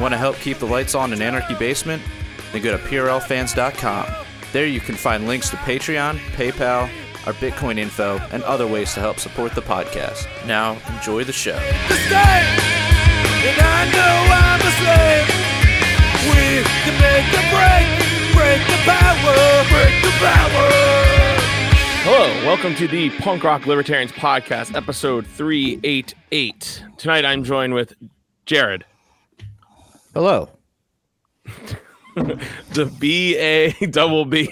Want to help keep the lights on in Anarchy Basement? Then go to PRLfans.com. There you can find links to Patreon, PayPal, our Bitcoin info, and other ways to help support the podcast. Now, enjoy the show. And I know I'm a slave. We can make the break, break the power, break the power. Hello, welcome to the Punk Rock Libertarians Podcast, episode 388. Tonight I'm joined with Jared, Hello. the B A double B.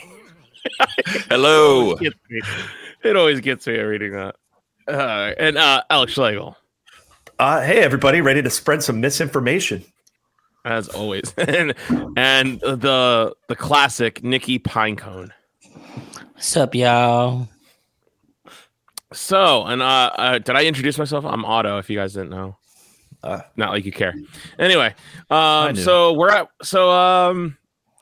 Hello. Gets me. It always gets me reading that. Uh, and uh, Alex Schlegel, Uh, hey, everybody, ready to spread some misinformation? as always, and and the the classic Nikki Pinecone. What's up, y'all? So, and uh, uh, did I introduce myself? I'm Otto. If you guys didn't know, Uh, not like you care. Anyway, um, so we're at so um,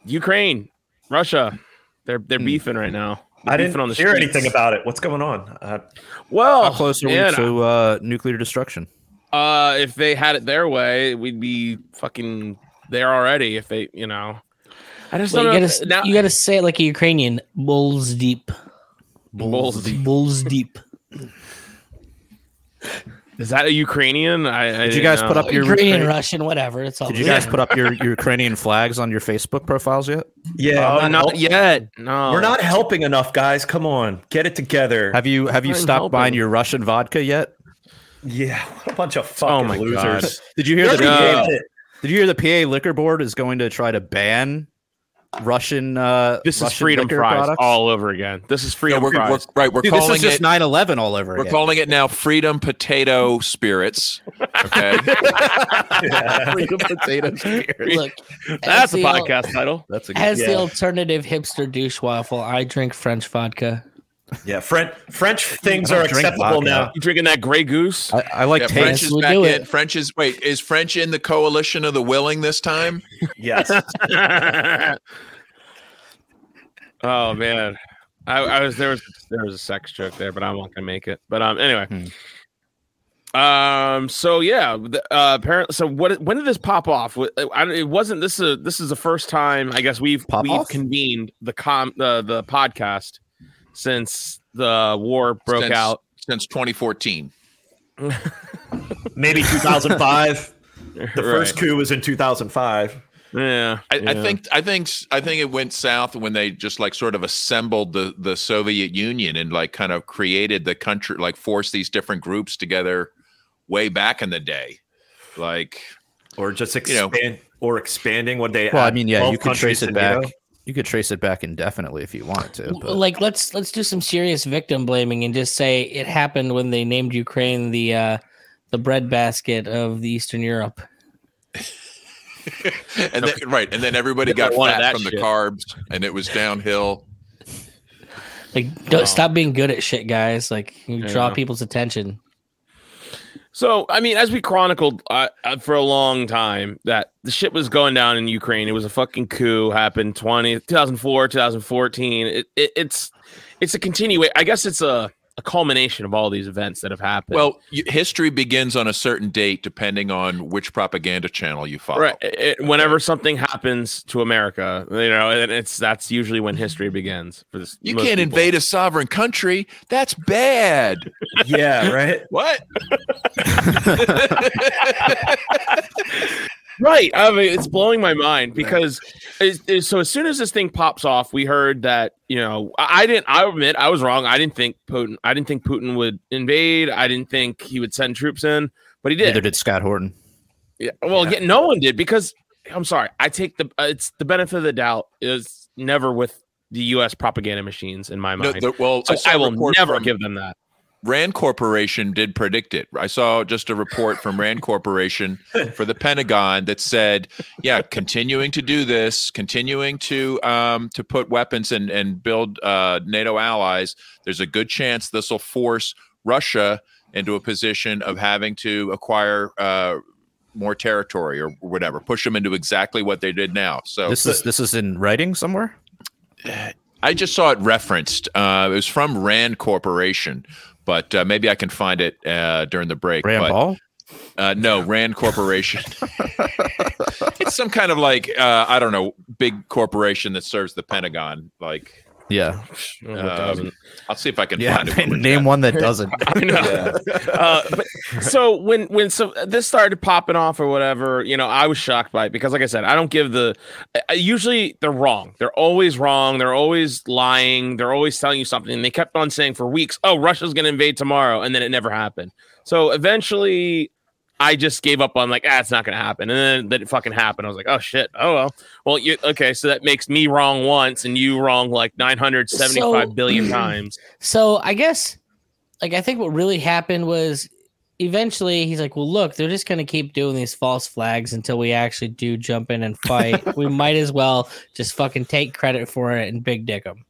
Ukraine, Russia, they're they're Hmm. beefing right now. I didn't hear streets. anything about it. What's going on? Uh, Well, How close are we man, to uh, nuclear destruction? Uh, if they had it their way, we'd be fucking there already. If they, you know, I just Well, don't you know. gotta now, you gotta say it like a Ukrainian. Bulls deep. Bulls deep. Bulls deep. is that a Ukrainian? I, I Did you guys know. put up your Ukrainian, Ukra- Russian, whatever. It's all. Did you guys put up your, your Ukrainian flags on your Facebook profiles yet? yeah, Uh, I'm not yet. No, We're not helping enough, guys. Come on, get it together. Have you have you stopped helping. buying your Russian vodka yet? yeah, what a bunch of fucking my losers. Did you hear the PA. Did you hear the PA liquor board is going to try to ban Russian uh This is freedom fries products? all over again. This is Yeah, freedom we're, we're, fries. right. We're Dude, this is just it. 9/11 all over We're again. calling it now Freedom Potato Spirits. Okay. freedom potato spirit. Look, That's as a the al- podcast title. That's a good As the alternative hipster douche waffle, I drink French vodka. Yeah, French French things are acceptable now. You drinking that Grey Goose? I, I like Yeah, taste. French is we back in. it. French is wait. Is French in the coalition of the willing this time? Yes, oh man, I, I was there was there was a sex joke there, but I'm not gonna make it. But um, anyway. Um. So yeah. the- Uh. Apparently. So what? When did this pop off? Wh- I, it wasn't. This is this is the first time I guess we've Pop we've off? convened the com the the podcast since the war broke Since- out. since 2014. maybe 2005. The first Right. coup was in 2005. Yeah. I, I think I think I think it went south when they just like sort of assembled the the Soviet Union and like kind of created the country, like forced these different groups together way back in the day. Like Or just You know. or expanding what they. Well, I mean, yeah, you could trace it back. NATO. You could trace it back indefinitely if you wanted to. But Like let's let's do some serious victim blaming and just say it happened when they named Ukraine the uh the breadbasket of the Eastern Europe. and then, right, and then everybody got fat that from the carbs, and it was downhill. Like, don't stop being good at shit, guys. Like, you draw Yeah. people's attention. So, I mean, as we chronicled uh, uh, for a long time, that the shit was going down in Ukraine. It was a fucking coup happened 20, 2004, 2014. It, it, it's it's a continuation. I guess it's a, a culmination of all these events that have happened. Well, history begins on a certain date, depending on which propaganda channel you follow. right. It, whenever something happens to America, you know, and it's that's usually when history begins. For this, You can't people. invade a sovereign country. That's bad. Yeah, right. What? Right. I mean, it's blowing my mind because it's, it's- so as soon as this thing pops off, we heard that you know I, I didn't. I admit I was wrong. I didn't think Putin. I didn't think Putin would invade. I didn't think he would send troops in, but he did. neither did Scott Horton. Yeah. Well, yeah, no one did because I'm sorry. I take the uh, it's the benefit of the doubt is never with the U.S. propaganda machines in my No, mind. the, well, so I, saw I a will never from give them that. Rand Corporation did predict it. I saw just a report from Rand Corporation for the Pentagon that said, yeah, continuing to do this, continuing to um, to put weapons and and build uh, NATO allies, there's a good chance this will force Russia into a position of having to acquire uh, more territory or whatever, push them into exactly what they did now. So This is this is in writing somewhere. I just saw it referenced. Uh, it was from Rand Corporation, but uh, maybe I can find it uh, during the break. Rand but, Paul. Uh, no, Rand Corporation. It's some kind of like uh, I don't know, big corporation that serves the Pentagon. Like, Yeah. Um. I'll see if I can Yeah. find it. Name one that doesn't. I know. uh, but, so when when so this started popping off or whatever, you know, I was shocked by it because, like I said, I don't give the. I, usually they're wrong. They're always wrong. They're always lying. They're always telling you something. And they kept on saying for weeks, "Oh, Russia's going to invade tomorrow," and then it never happened. So eventually. I just gave up on like, ah, it's not gonna happen, and then then it fucking happened. I was like, oh shit, oh well, well, you okay? So that makes me wrong once, and you wrong like nine hundred seventy-five So- billion times. So I guess, like, I think what really happened was eventually he's like, well, look, they're just going to keep doing these false flags until we actually do jump in and fight. we might as well just fucking take credit for it and big dick them.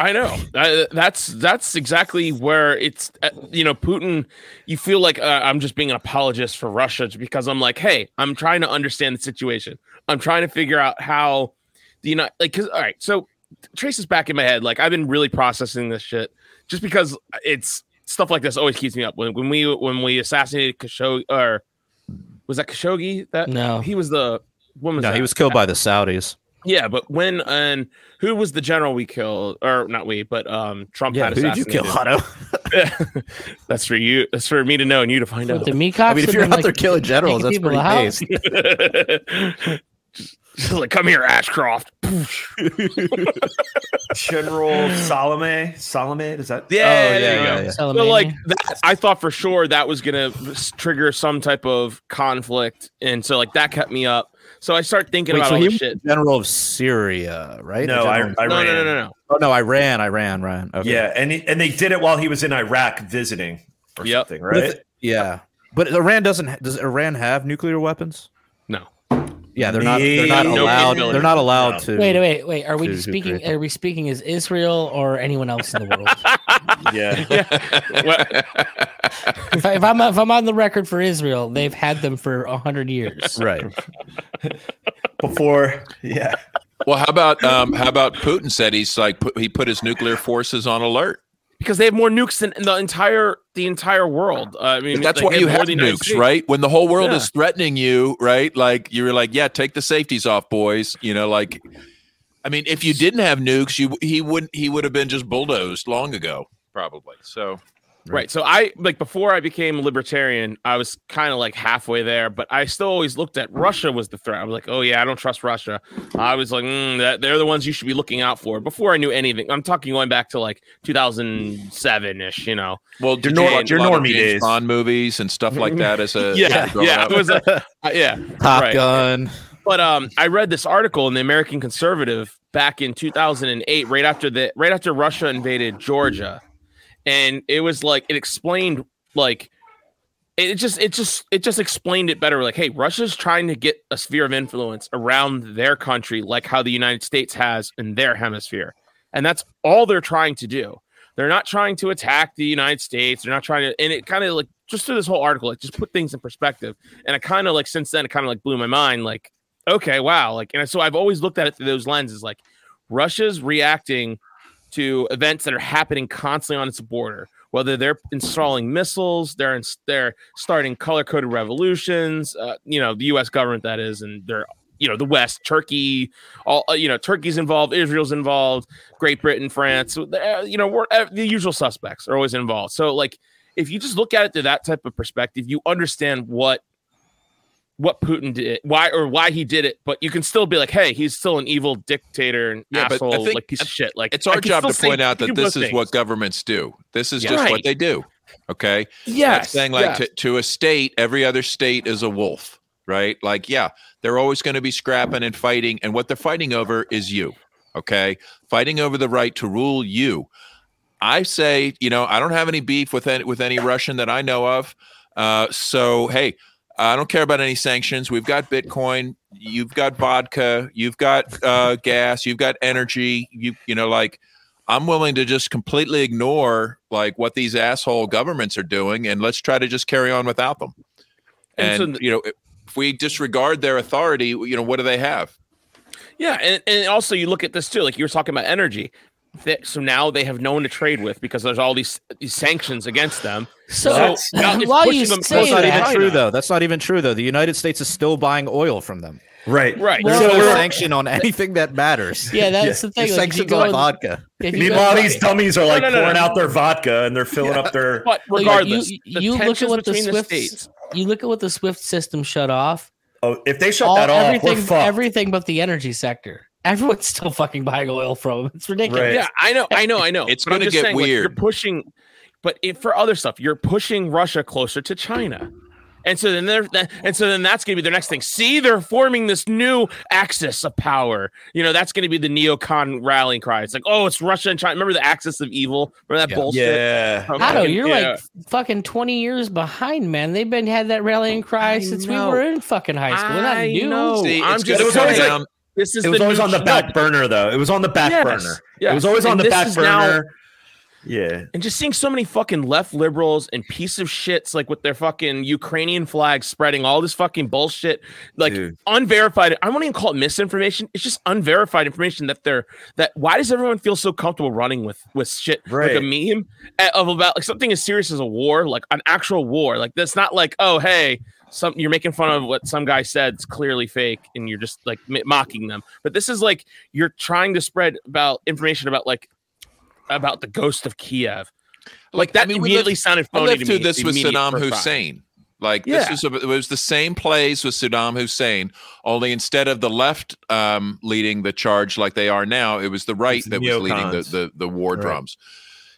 I know. I, that's that's exactly where it's uh, you know Putin. You feel like uh, I'm just being an apologist for Russia because I'm like, hey, I'm trying to understand the situation. I'm trying to figure out how the you know like because all right. So trace this back in my head. Like I've been really processing this shit just because it's stuff like this always keeps me up. When when we when we assassinated Khashoggi or was that Khashoggi that No. he was the woman. No, he was killed by the Saudis. Yeah, but when and who was the general we killed, or not we, but um Trump Yeah, had who did you kill, assassinated. Otto? That's for you. That's for me to know and you to find With out. the meat I mean, if you're out there killing generals, that's pretty out. based. just, just like come here, Ashcroft. General Salome. Salome, is that? Yeah, yeah, there you yeah, go. yeah. So like that, I thought for sure that was gonna trigger some type of conflict, and so like that kept me up. So I start thinking Wait, about so all he this was shit. general of Syria, right? No, I, general- I No, ran. no, no, no, no. Oh no, Iran, Iran, Iran. Okay. Yeah, and he, and they did it while he was in Iraq visiting or Yep. something, But if- right? yeah, but Iran doesn't. Does Iran have nuclear weapons? No. Yeah, they're not. They're not No allowed. capability. They're not allowed No. to. Wait, wait, wait. Are we to- to speaking? Are we speaking as Israel or anyone else in the world? Yeah. Well, if, I, if I'm if I'm on the record for Israel, they've had them for a hundred years. Right. Before, yeah. Well, how about um, how about Putin said he's like put, he put his nuclear forces on alert. Because they have more nukes than the entire the entire world. Uh, I mean, that's like, why you have than the United nukes, right? When the whole world Yeah. is threatening you, right? Like you're like, yeah, take the safeties off, boys. You know, like, I mean, if you didn't have nukes, you he wouldn't he would have been just bulldozed long ago, probably. So Right. So I like before I became libertarian, I was kind of like halfway there, but I still always looked at Russia was the threat. I was like, oh yeah, I don't trust Russia. I was like, mm, that they're the ones you should be looking out for. Before I knew anything, I'm talking going back to like 2007 ish. You know. well, Your nor- your normie days. Bond movies and stuff like that as a Yeah. Yeah. It was a, uh, yeah. Top right. Gun. But um, I read this article in the American Conservative back in 2008, right after the right after Russia invaded Georgia, and it was like it explained like it just it just it just explained it better. Like, hey, Russia's trying to get a sphere of influence around their country, like how the United States has in their hemisphere, and that's all they're trying to do. They're not trying to attack the United States. They're not trying to, and it kind of like just through this whole article, like just put things in perspective. And I kind of like since then, it kind of like blew my mind. Like, okay, wow. Like, and so I've always looked at it through those lenses. Like, Russia's reacting to events that are happening constantly on its border. Whether they're installing missiles, they're in, they're starting color coded revolutions. Uh, you know, the U.S. government that is, and they're you know the West, Turkey, all uh, you know, Turkey's involved, Israel's involved, Great Britain, France. Uh, you know, we're, uh, the usual suspects are always involved. So, like, if you just look at it through that type of perspective, you understand what what Putin did, why or why he did it, but you can still be like, hey, he's still an evil dictator and Yeah, but asshole, think- like piece of shit. Like It's our job to point out that this is what governments do. This is Yeah. just Right. what they do. Okay. Yes, That's saying like yes. to, to a state, every other state is a wolf, right? Like, yeah, they're always going to be scrapping and fighting, and what they're fighting over is you. Okay, fighting over the right to rule you. I say, you know, I don't have any beef with any with any Russian that I know of. Uh, so hey, I don't care about any sanctions. We've got Bitcoin. You've got vodka. You've got uh, gas. You've got energy. You you know, like I'm willing to just completely ignore like what these asshole governments are doing, and let's try to just carry on without them. And And, so- you know, if we disregard their authority, you know, what do they have? Yeah, and, and also you look at this too, like you were talking about energy. Th- so now they have no one to trade with because there's all these, these sanctions against them. So, That's- now while you them say That's not closer even China. true, though. That's not even true, though. The United States is still buying oil from them. Right. Right. There's So no we're- sanction on anything that matters. yeah, that's Yeah. the thing. Like, sanctions on vodka. if you Meanwhile, these dummies are like no, no, pouring no. out their vodka and they're filling up their. But Like, regardless, you, the you look at what the between Swift states. you look at what the Swift system shut off. Oh, if they shut all that off, we're everything, fucked. everything but the energy sector. Everyone's still fucking buying oil from them. It's ridiculous. Right. Yeah, I know, I know, I know. It's But I'm gonna get saying, like, you're pushing, but if, for other stuff, you're pushing Russia closer to China, and so then they're that, and so then that's gonna be their next thing. See, they're forming this new axis of power. You know, that's gonna be the neocon rallying cry. It's like, oh, it's Russia and China. Remember the axis of evil? Remember that Yeah. bullshit? Yeah. From I know fucking- you're yeah. like fucking twenty years behind, man. They've been had that rallying cry I since know. we were in fucking high school. We're not I new. know. See, I'm just It was gonna come always like- down. This is It was always on the back burner, though. It was on the back Yes. burner. Yes. It was always And on the back is now- burner. Yeah. and just seeing so many fucking left liberals and piece of shits like with their fucking Ukrainian flags spreading all this fucking bullshit, like Dude. unverified. I won't even call it misinformation. It's just unverified information that they're that. Why does everyone feel so comfortable running with with shit like a meme uh, of about like something as serious as a war, like an actual war? Like that's not like oh hey. Some you're making fun of what some guy said. It's clearly fake, and you're just like m- mocking them. But this is like you're trying to spread about information about like about the ghost of Kiev. Like that I mean, immediately lived- sounded phony lived to through me. this with Saddam time. Hussein. Like Yeah. this was a, it was the same plays with Saddam Hussein, only instead of the left um, leading the charge like they are now, it was the right It's that was leading the, the the war Right. drums.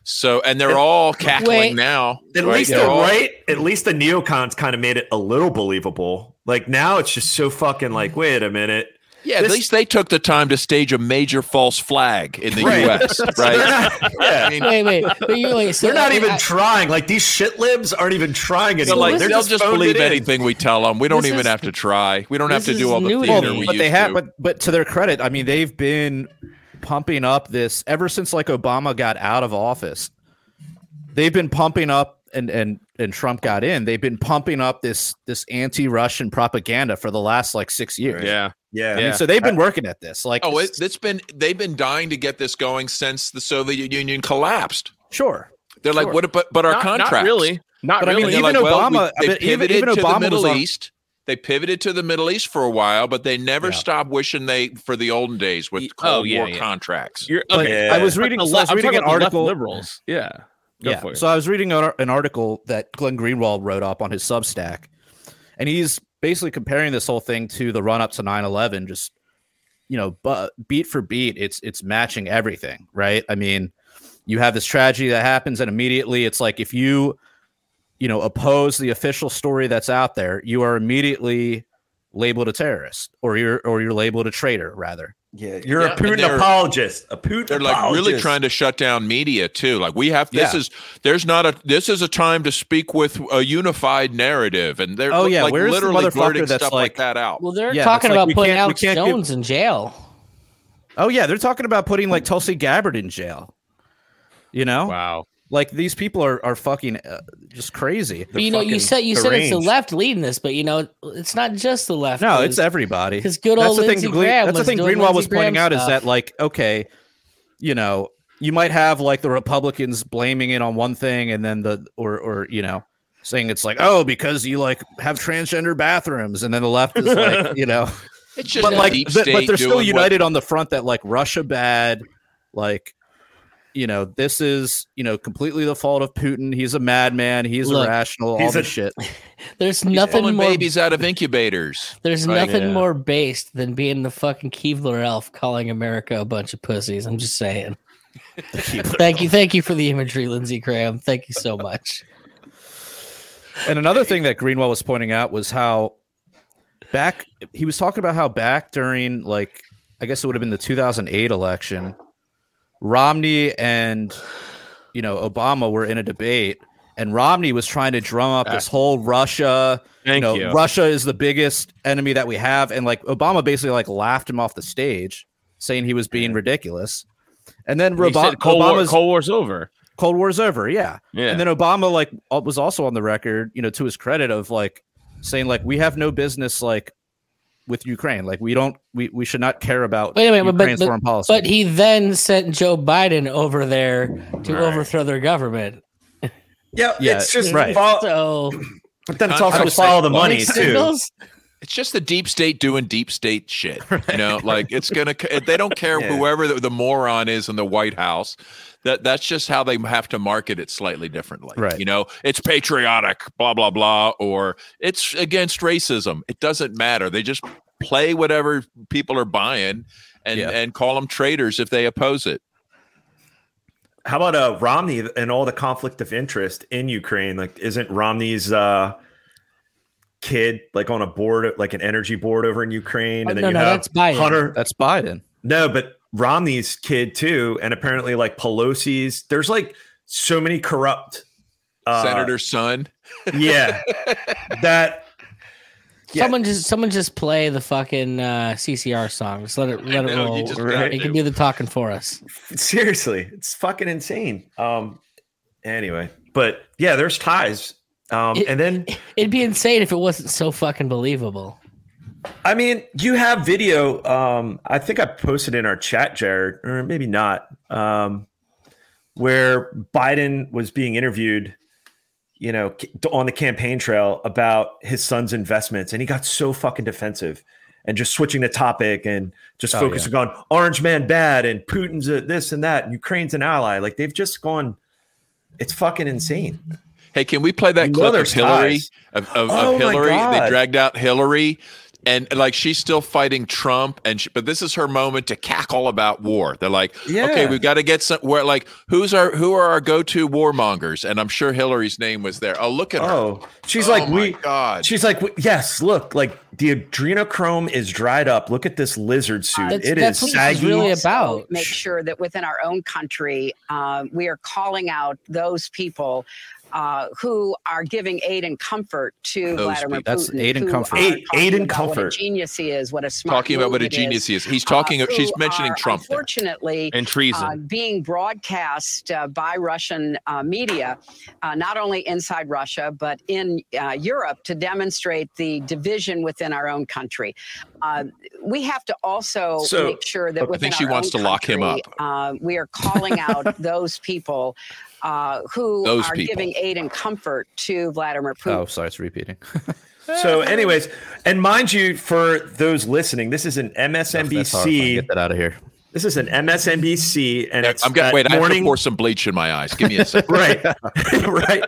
So and they're all cackling Wait. now. At right? least They're the all- right, at least the neocons kind of made it a little believable. Like now it's just so fucking like, wait a minute. Yeah, at This- least they took the time to stage a major false flag in the Right. U.S. Right? not, yeah. I mean, Wait, wait, but you wait. So They're not I- even I- trying. Like these shit libs aren't even trying so like They're they'll just, just believe anything we tell them. We don't This even is- have to try. We don't have to do all the theater me. we but they have, to. but but to their credit, I mean, they've been pumping up this ever since like Obama got out of office. They've been pumping up, and and and Trump got in. They've been pumping up this this anti-Russian propaganda for the last like six years. Yeah. Yeah. I mean, so they've been working at this. Like, Oh, it, it's been they've been dying to get this going since the Soviet Union collapsed. sure. They're like, what? But but our Not, contracts. not really. Not But I mean, even like, well, we- Obama- they but even- even to Obama the was Middle on- East. They pivoted to the Middle East for a while, but they never Yeah. stopped wishing they for the olden days with oh, Cold oh, yeah, War yeah. contracts. You're, okay. Yeah. I was reading. the so I le- was I'm reading talking an about the left article. Liberals. Yeah. Go yeah. for. So I was reading an, an article that Glenn Greenwald wrote up on his Substack, and he's basically comparing this whole thing to the run up to 9-11, just you know, but beat for beat, it's it's matching everything, right? I mean, you have this tragedy that happens, and immediately it's like if you, you know, oppose the official story that's out there, you are immediately labeled a terrorist, or you're or you're labeled a traitor, rather. Yeah, you're Yeah, a Putin apologist. A Putin They're like really trying to shut down media too. Like we have this Yeah. is there's not a this is a time to speak with a unified narrative, and they're Oh, yeah, like where's the literally motherfucker blurting that's stuff like, like- that out. Well, they're Yeah, talking it's like about we putting can't- Alex can't give- Jones in jail. Oh yeah, they're talking about putting like Tulsi Gabbard in jail. You know, wow. Like these people are are fucking uh, just crazy. But, you know, you said you said it's the left leading this, but you know, it's not just the left. No, it's everybody. because good That's old the thing. Lindsey Green- Graham that's the was thing. doing Greenwald was pointing Graham out is that like okay, you know, you might have like the Republicans blaming it on one thing, and then the or or you know saying it's like oh because you like have transgender bathrooms, and then the left is like you know, It's just but like but, but they're still doing what- united on the front that like Russia bad, like. You know, this is you know completely the fault of Putin. He's a madman. He's Look, irrational. All he's this shit. there's nothing pulling more. babies out of incubators. There's Like, nothing yeah. more based than being the fucking Keebler elf calling America a bunch of pussies. I'm just saying. thank you, thank you for the imagery, Lindsey Graham. Thank you so much. And another thing that Greenwald was pointing out was how back he was talking about how back during like I guess it would have been the 2008 election, Romney and you know Obama were in a debate, and Romney was trying to drum up this whole Russia. Thank you know, you. Russia is the biggest enemy that we have, and like Obama basically like laughed him off the stage, saying he was being ridiculous. And then He said Cold, War, Cold War's over. Cold War's over, yeah. Yeah. And then Obama like uh, was also on the record, you know, to his credit of like saying like we have no business like with Ukraine. Like we don't we, we should not care about Wait a minute, but- Ukraine's but- foreign policy. But he then sent Joe Biden over there to Right. overthrow their government. Yeah, Yeah, it's just right. follow- So but then it's also just follow saying, the money mixed too. It's just the deep state doing deep state shit. You know, like it's gonna. They don't care Yeah. whoever the, the moron is in the White House. That that's just how they have to market it slightly differently. Right. You know, it's patriotic, blah blah blah, or it's against racism. It doesn't matter. They just play whatever people are buying, and Yeah. and call them traitors if they oppose it. How about uh Romney and all the conflict of interest in Ukraine? Like, isn't Romney's uh kid like on a board, like an energy board over in Ukraine? Oh, And then no, you no, have that's Biden. Hunter. That's Biden. No, but Romney's kid too, and apparently like Pelosi's. There's like so many corrupt uh, Senator's son. Yeah, that Yeah. Someone just someone just play the fucking uh, CCR song. Just let it let it roll. you just got He can do the talking for us. seriously, it's fucking insane. Um, anyway, but yeah, there's ties. Um, It- and then It'd be insane if it wasn't so fucking believable. I mean, you have video. Um, I think I posted in our chat, Jared, or maybe not, um, where Biden was being interviewed, you know, on the campaign trail about his son's investments, and he got so fucking defensive and just switching the topic and just Oh, focusing on Orange Man bad and Putin's a this and that, and Ukraine's an ally. Like they've just gone. It's fucking insane. Hey, can we play that You clip of Hillary? Of, of, Oh of my Hillary, they dragged out Hillary, and like she's still fighting Trump, and she, but this is her moment to cackle about war. They're like, okay, we've got to get some. Where like who's our who are our go to warmongers? And I'm sure Hillary's name was there. Oh, look at her. Oh, she's Oh like my we. God. She's like, yes, look, like the adrenochrome is dried up. Look at this lizard suit. That's- it that's is what this saggy. really about. Make sure that within our own country, uh, we are calling out those people uh, who are giving aid and comfort to Those Vladimir people. That's Putin. aid and comfort. Aid- aid and about What comfort. a genius he is. What a smart. talking about what a genius is, he is. He's uh, talking. she's mentioning are Trump. There. Unfortunately, and treason. uh, being broadcast uh, by Russian uh, media, uh, not only inside Russia, but in uh, Europe to demonstrate the division within our own country. Uh, we have to also So, make sure that I within think she our wants own to lock him up. Uh, we are calling out those people uh, who Those are people. giving aid and comfort to Vladimir Putin. Oh, sorry, it's repeating. So, anyways, and mind you, for those listening, this is an MSNBC. Get that out of here. This is an MSNBC, and it's I'm gonna at wait. I have to morning. pour some bleach in my eyes. Give me a second. right, right.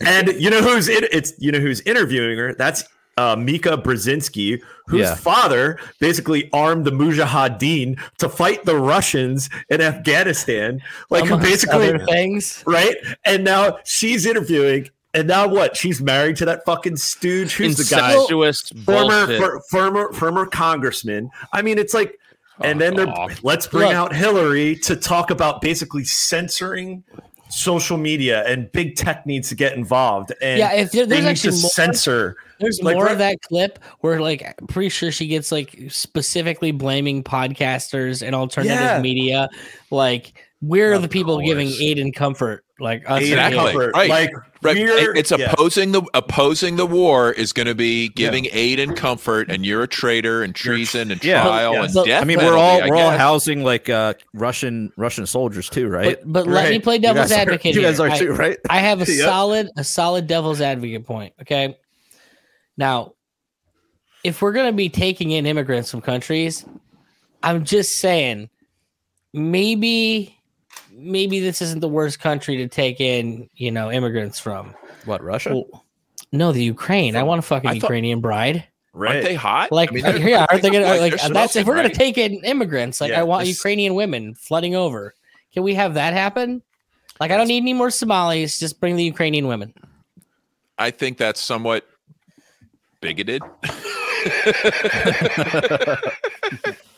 And you know who's in, it's you know who's interviewing her? That's uh, Mika Brzezinski, whose Yeah. father basically armed the Mujahideen to fight the Russians in Afghanistan. Like who basically other things. right? And now she's interviewing, and now what? She's married to that fucking stooge. Who's the guy? Incestuous Former, bullshit. for, former, former congressman. I mean, it's like, and then they're Oh. let's bring Look. out Hillary to talk about basically censoring social media, and big tech needs to get involved. And Yeah, if there, they there's need actually to more, censor. there's like, more right- of that clip where like I'm pretty sure she gets like specifically blaming podcasters and alternative Yeah. media. Like we're Of the people giving aid and comfort. Like us Aid and Exactly. here. comfort. Right. Like Right. we're- It's yeah. opposing the opposing the war is going to be giving aid and comfort, and you're a traitor and treason and Yeah. trial Yes. and But- death. I mean, we're all I we're all housing like uh, Russian Russian soldiers too, right? But, but let me Right. play You devil's are- advocate You guys here. are I- too, right? I have a Yep. solid a solid devil's advocate point. Okay. Now, if we're gonna be taking in immigrants from countries, I'm just saying maybe maybe this isn't the worst country to take in, you know, immigrants from. What Russia? Well, no, the Ukraine. I want a fucking thought- Ukrainian bride. right. Aren't they hot? Like, I mean, they're- yeah, aren't they gonna like, like? That's if we're gonna take in immigrants. Like, Yeah, I want this- Ukrainian women flooding over. Can we have that happen? Like, I don't need any more Somalis. Just bring the Ukrainian women. I think that's somewhat bigoted.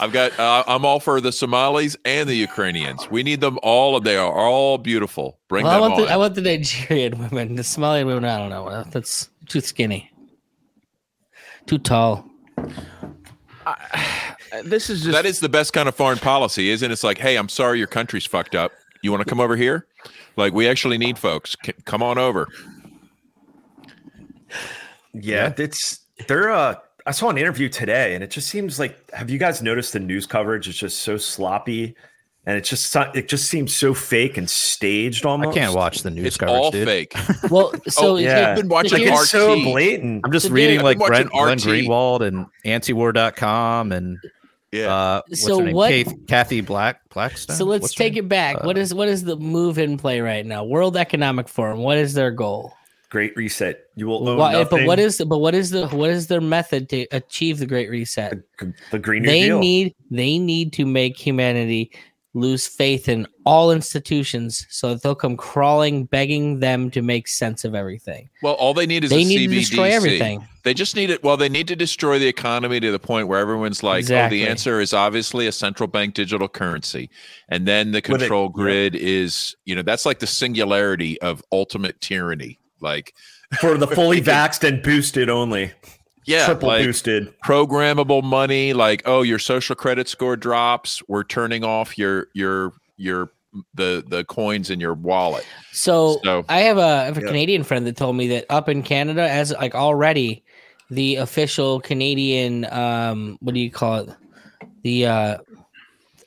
I've got. Uh, I'm all for the Somalis and the Ukrainians. We need them all. They are all beautiful. Bring Well, I them want on. the I want the Nigerian women. The Somalian women, I don't know. That's too skinny, too tall. this is just that is the best kind of foreign policy, isn't it? It's like, hey, I'm sorry, your country's fucked up. You want to come over here? Like, we actually need folks. C- come on over. Yeah, it's they're uh I saw an interview today, and it just seems like. Have you guys noticed the news coverage is just so sloppy, and it just it just seems so fake and staged almost. I can't watch the news It's coverage, all dude. fake. Well, so Oh, yeah. I've been watching Here's- It's so blatant. I'm just So, reading dude, like I've Brent, Glenn watching RT. Greenwald and antiwar.com and Yeah. uh, what's So her name? what- Kathy, Kathy Black Blackstone. so let's What's take name? it back. Uh, what is what is the move in play right now? World Economic Forum. What is their goal? Great reset. You will own Why, but nothing. what is but what is the what is their method to achieve the Great Reset? the, the Green New they Deal? need they need to make humanity lose faith in all institutions so that they'll come crawling begging them to make sense of everything Well, all they need is they a need to destroy everything They just need it. Well, they need to destroy the economy to the point where everyone's like, Exactly. "Oh, the answer is obviously a central bank digital currency," and then the With it- control yeah. grid is, you know, that's like the singularity of ultimate tyranny. Like, for the fully vaxxed and boosted only. yeah, Triple like boosted. programmable money. Like, oh, your social credit score drops. We're turning off your your your the the coins in your wallet. so, So- i have a, I have a Yeah. canadian friend that told me that up in canada as like already the official canadian um what do you call it the uh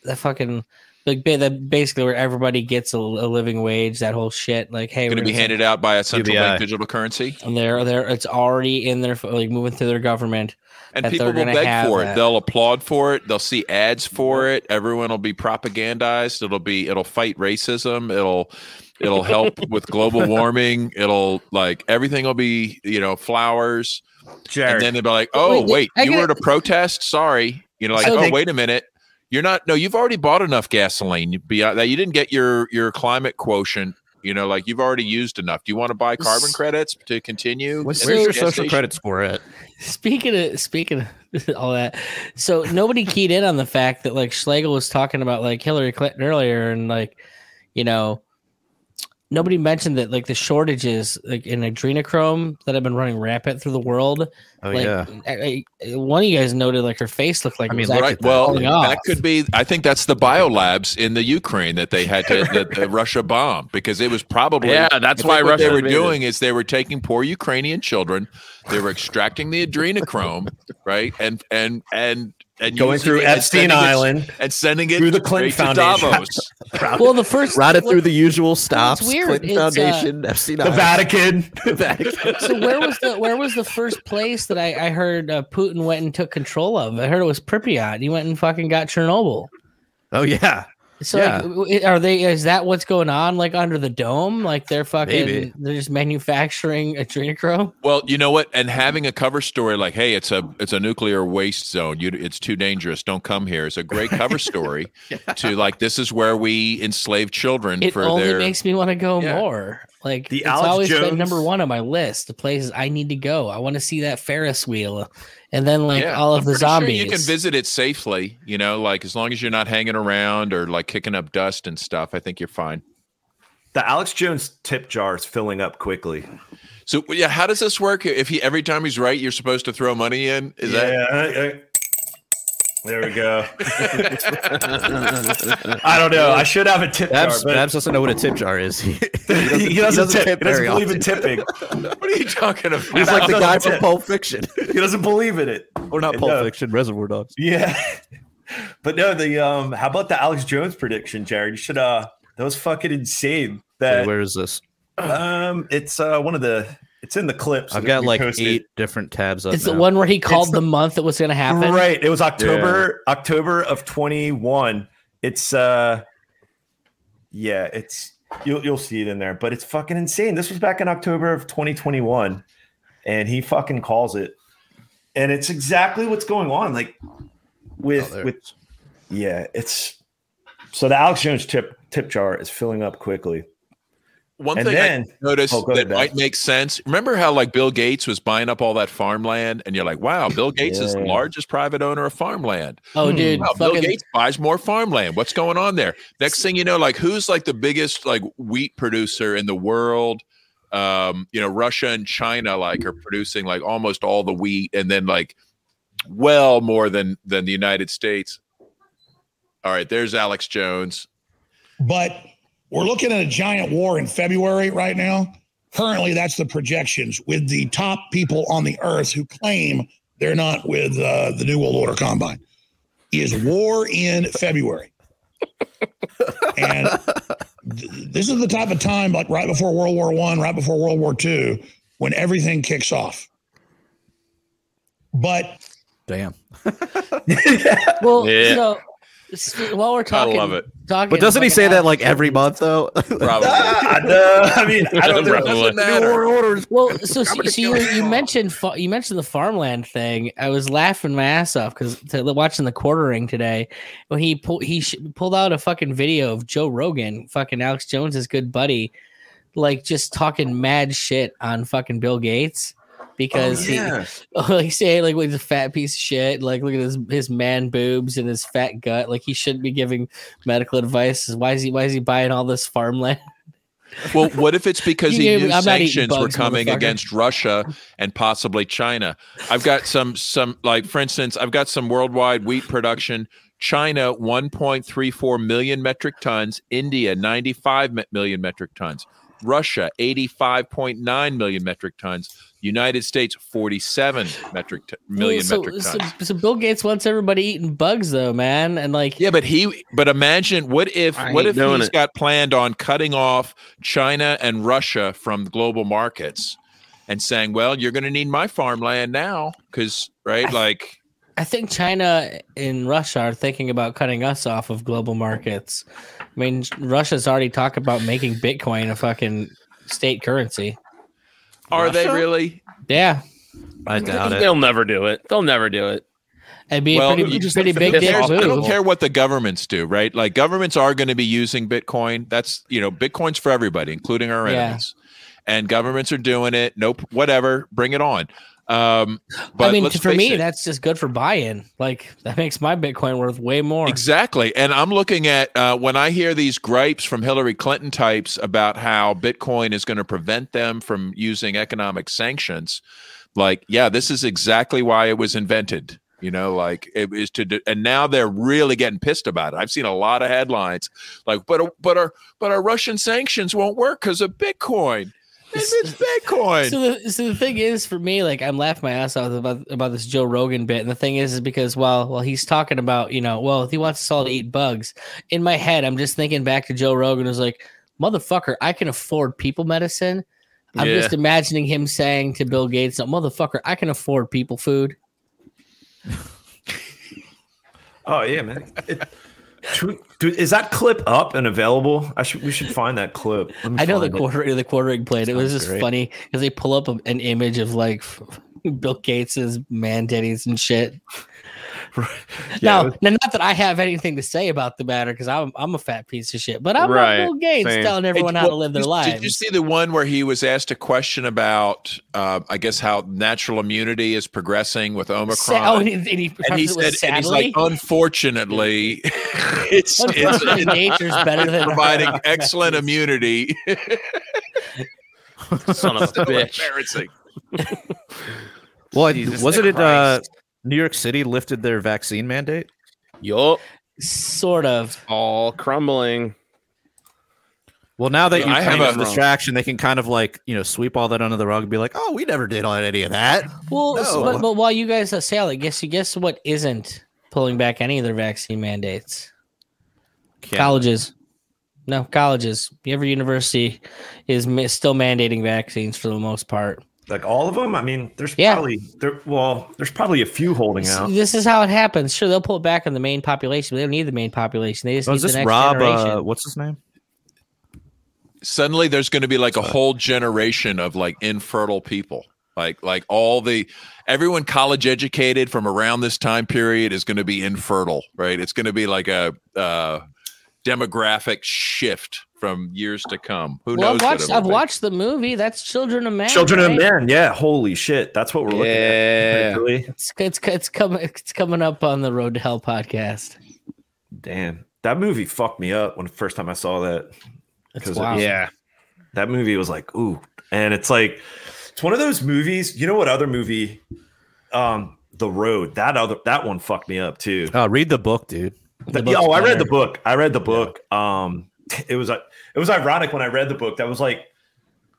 the fucking like ba- basically where everybody gets a, a living wage that whole shit like hey Going to be gonna- handed out by a central UBI. bank digital currency. and they're they're it's already in their like moving through their government and people will beg have for it. They'll applaud for it. They'll see ads for it. Everyone will be propagandized. It'll be it'll fight racism. It'll it'll help with global warming. It'll like everything will be you know flowers. Jared. And then they'll be like, oh Wait, wait, I you get were it. at a protest. Sorry, you know like So oh they- wait a minute. You're not. No, you've already bought enough gasoline. You- Beyond uh, that, you didn't get your your climate quotient. You know, like you've already used enough. Do you want to buy carbon credits to continue? Where's your social station? credit score at? Speaking of speaking of all that, so nobody keyed in on the fact that like Schlegel was talking about like Hillary Clinton earlier, and like you know, nobody mentioned that like the shortages like in adrenochrome that have been running rampant through the world. Oh like yeah, I- I- one of you guys noted like her face looked like I it mean, was look actually at that. Well, falling that could be. I think that's the biolabs in the Ukraine that they had to that the Russia bomb because it was probably Yeah, that's why what Russia they were doing is they were taking poor Ukrainian children, they were extracting the adrenochrome, right, and and and and going through it Epstein sending it- Island. and sending it through the Clinton straight to Foundation. Davos. well, the first routed what- through the usual stops. weird. Clinton It's, uh, Foundation, Epstein The Island. Vatican. The Vatican. so where was the where was the first place that I, I heard uh, Putin went and took control of? I heard it was Pripyat. He went and fucking got Chernobyl. Oh yeah, So Yeah. like, are they? Is that what's going on? Like under the dome? Like they're fucking? Maybe. They're just manufacturing adrenochrome. Well, you know what? And having a cover story like, "Hey, it's a it's a nuclear waste zone. You, it's too dangerous. Don't come here." It's a great cover story to like this is where we enslave children It for only their. makes me want to go Yeah. more. Like The it's Alex always been number one on my list. The places I need to go. I want to see that Ferris wheel, and then like Yeah, all of I'm the pretty sure zombies. you can visit it safely. You know, like as long as you're not hanging around or like kicking up dust and stuff. I think you're fine. The Alex Jones tip jar is filling up quickly. So yeah, how does this work? If he every time he's right, you're supposed to throw money in. Is that yeah, uh, uh, there we go. I don't know. I should have a tip Babs, jar, but Babs doesn't know what a tip jar is. He, he doesn't, tip. tip He doesn't very believe in tipping. what are you talking about? He's like the doesn't guy from. Pulp Fiction, He doesn't believe in it. or not Pulp no. Fiction, Reservoir Dogs. Yeah. But no, the um how about the Alex Jones prediction, Jared? You should uh that was fucking insane. That Wait, where is this? um it's uh one of the it's in the clips. I've got like posted. eight different tabs up. it's the one where he called the- the month that was going to happen. Right. It was October, October of 21. It's uh yeah, it's you'll you'll see it in there, but it's fucking insane. This was back in October of 2021, and he fucking calls it. And it's exactly what's going on. Like with Oh, with yeah, it's so the Alex Jones tip tip jar is filling up quickly. One And thing then- I noticed Oh, that might make sense. Remember how like Bill Gates was buying up all that farmland, and you're like, "Wow, Bill Gates is the largest private owner of farmland." Oh, dude, Wow, Bill Gates buys more farmland. What's going on there? Next thing you know, like who's like the biggest like wheat producer in the world? Um, you know, Russia and China like are producing like almost all the wheat, and then like well more than than the United States. All right, there's Alex Jones. but we're looking at a giant war in February right now. Currently, that's the projections with the top people on the earth who claim They're not with uh, the New World Order Combine. Is war in February? and th- this is the type of time, like right before World War One, right before World War Two, when everything kicks off. But Damn. Well, Yeah. so s- while we're I talking, love it. talking, But doesn't he say that like every month though? Probably. Ah, no, I mean, I don't know. Probably. Well, so, so, so you, you mentioned fa- you mentioned the farmland thing. I was laughing my ass off because watching the quartering today when he pulled he sh- pulled out a fucking video of Joe Rogan, fucking Alex Jones's good buddy, like just talking mad shit on fucking Bill Gates Oh, because Oh, yeah. he he's saying like well, he's a fat piece of shit. Like look at his his man boobs and his fat gut. Like he shouldn't be giving medical advice. Why is he why is he buying all this farmland? Well, what if it's because You he knew I'm not eating sanctions were coming against Russia and possibly China? I've got some some like for instance, I've got some worldwide wheat production. China 1.34 million metric tons, India 95 million metric tons, Russia 85.9 million metric tons, United States 47 metric t- million so, metric tons. So, Bill Gates wants everybody eating bugs, though, man, and like, Yeah, but he but imagine what if I what if doing he's it. got planned on cutting off China and Russia from global markets and saying, "Well, you're going to need my farmland now cuz right like I think China and Russia are thinking about cutting us off of global markets. I mean, Russia's already talked about making Bitcoin a fucking state currency. are they really Yeah, I doubt it. They'll never do it. They'll never do it. it'd be Well, a pretty, just pretty big piss dick off I don't care what the governments do, right? Like governments are going to be using Bitcoin. That's, you know, Bitcoin's for everybody, including our Yeah. enemies. And governments are doing it. Nope, whatever, bring it on. Um but I mean, for me, it, that's just good for buy-in. Like that makes my Bitcoin worth way more. Exactly. And I'm looking at uh, when I hear these gripes from Hillary Clinton types about how Bitcoin is going to prevent them from using economic sanctions, like, yeah, this is exactly why it was invented. You know, like it is to, do, and now they're really getting pissed about it. I've seen a lot of headlines like, but but our but our Russian sanctions won't work because of Bitcoin. It's, it's Bitcoin. So the, so the thing is for me, like I'm laughing my ass off about about this Joe Rogan bit, and the thing is, is because while well, he's talking about you know, well, if he wants us all to eat bugs. In my head, I'm just thinking back to Joe Rogan was like, motherfucker, I can afford people medicine. I'm Yeah. just imagining him saying to Bill Gates, motherfucker, I can afford people food. Oh yeah, man. It- should we- dude, is that clip up and available? I should. We should find that clip. I know the quarter the quartering plate. It was just great. funny because they pull up an image of like Bill Gates's man titties and shit. Yeah, now, was- now, not that I have anything to say about the matter because I'm I'm a fat piece of shit, but I'm Right, Bill Gates same. telling Hey, everyone how to live their did- lives. Did you see the one where he was asked a question about, uh, I guess, how natural immunity is progressing with Omicron? Sa- oh, and he, and he, and he prefaced it with said, and he's like, unfortunately, it's, it's, nature's better than providing our excellent immunity. Son of a bitch. embarrassing. Well, Jesus wasn't it uh, Christ. New York City lifted their vaccine mandate? Yup. Sort of. All crumbling. Well, now that you I have have a- a distraction, they can kind of like you know sweep all that under the rug and be like, "Oh, we never did on any of that." Well, s- No. but, but while you guys are sailing, guess you guess what isn't pulling back any of their vaccine mandates? Colleges. No, colleges. Every university is still mandating vaccines for the most part. Like all of them. I mean, there's Yeah. probably there. Well, there's probably a few holding S- out. This is how it happens. Sure, they'll pull it back on the main population. But they don't need the main population. They just Oh, need is this the next Rob? generation. Uh, what's his name? Suddenly, there's going to be like a whole generation of like infertile people. Like, like all the everyone college educated from around this time period is going to be infertile, right? It's going to be like a uh, demographic shift from years to come. Who well, knows? I've watched, I've watched the movie. That's Children of Man. Children of right? Men. Yeah. Holy shit. That's what we're looking Yeah. at. Really? It's, it's it's coming it's coming up on the Road to Hell podcast. Damn. That movie fucked me up when the first time I saw that. It's 'Cause it- wild. Yeah. That movie was like, ooh. And it's like, it's one of those movies. You know what other movie? Um, The Road. That other that one fucked me up too. Oh, read the book, dude. The The- book's oh, I read the book. I read the book. Um, it was it was ironic when I read the book. That was like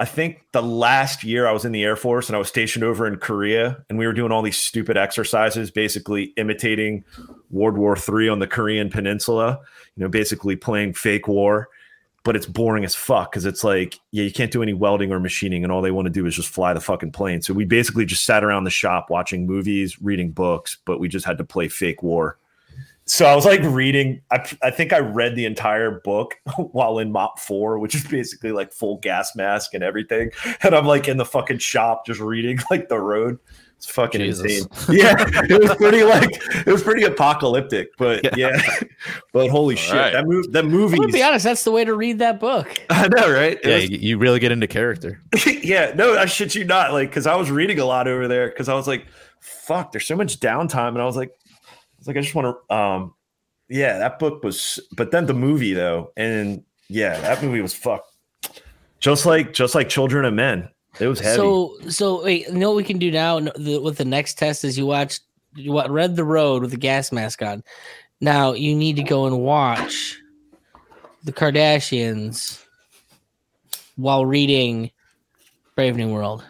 I think the last year I was in the Air Force and I was stationed over in Korea, and we were doing all these stupid exercises, basically imitating World War III on the Korean Peninsula. You know, basically playing fake war, but it's boring as fuck because it's like, yeah, you can't do any welding or machining, and all they want to do is just fly the fucking plane. So we basically just sat around the shop watching movies, reading books, but we just had to play fake war. So I was like reading. I, I think I read the entire book while in MOPP Four, which is basically like full gas mask and everything. And I'm like in the fucking shop just reading like the road. It's fucking Jesus. insane. Yeah, it was pretty like it was pretty apocalyptic, but yeah. but holy shit, right. that move that movie. Gonna be honest, that's the way to read that book. I know, right? It Yeah, was- you, you really get into character. yeah, no, I shit you not. Like, because I was reading a lot over there. Because I was like, "Fuck, there's so much downtime," and I was like, "I was like, I just want to." Um, yeah, that book was. But then the movie though, and yeah, that movie was fuck. Just like, just like Children of Men, it was heavy. So, so wait, you know what we can do now? No, The, with the next test is you watch, you wa- read the road with the gas mask on. Now you need to go and watch the Kardashians while reading Brave New World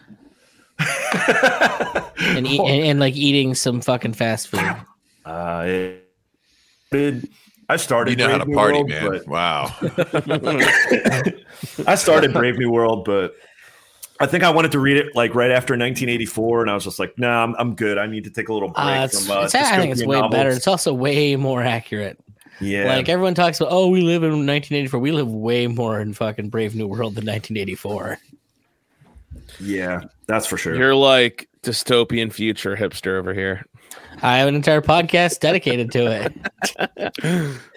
and, eat, and and like eating some fucking fast food. Uh, it, did I started? You know how to Brave New party, World, man. but- Wow. I started Brave New World, but I think I wanted to read it like right after 1984, and I was just like, "Nah, I'm, I'm good. I need to take a little break Uh, it's, from." Uh, it's- I think it's dystopian way better. It's also way more accurate. yeah, Like everyone talks about, oh, we live in 1984. We live way more in fucking Brave New World than 1984. yeah, that's for sure. You're like dystopian future hipster over here. I have an entire podcast dedicated to it.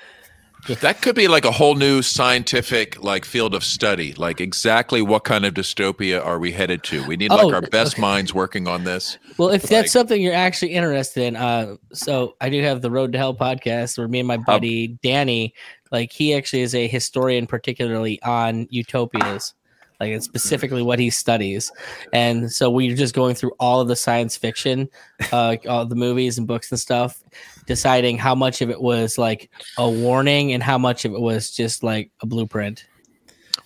That could be like a whole new scientific like field of study. Like exactly what kind of dystopia are we headed to? We need like Oh, our best okay. minds working on this. Well, if Like- that's something you're actually interested in, uh, so I do have the Road to Hell podcast where me and my buddy Danny, like he actually is a historian, particularly on utopias. Like it's specifically what he studies, and so we're just going through all of the science fiction, uh, all the movies and books and stuff, deciding how much of it was like a warning and how much of it was just like a blueprint.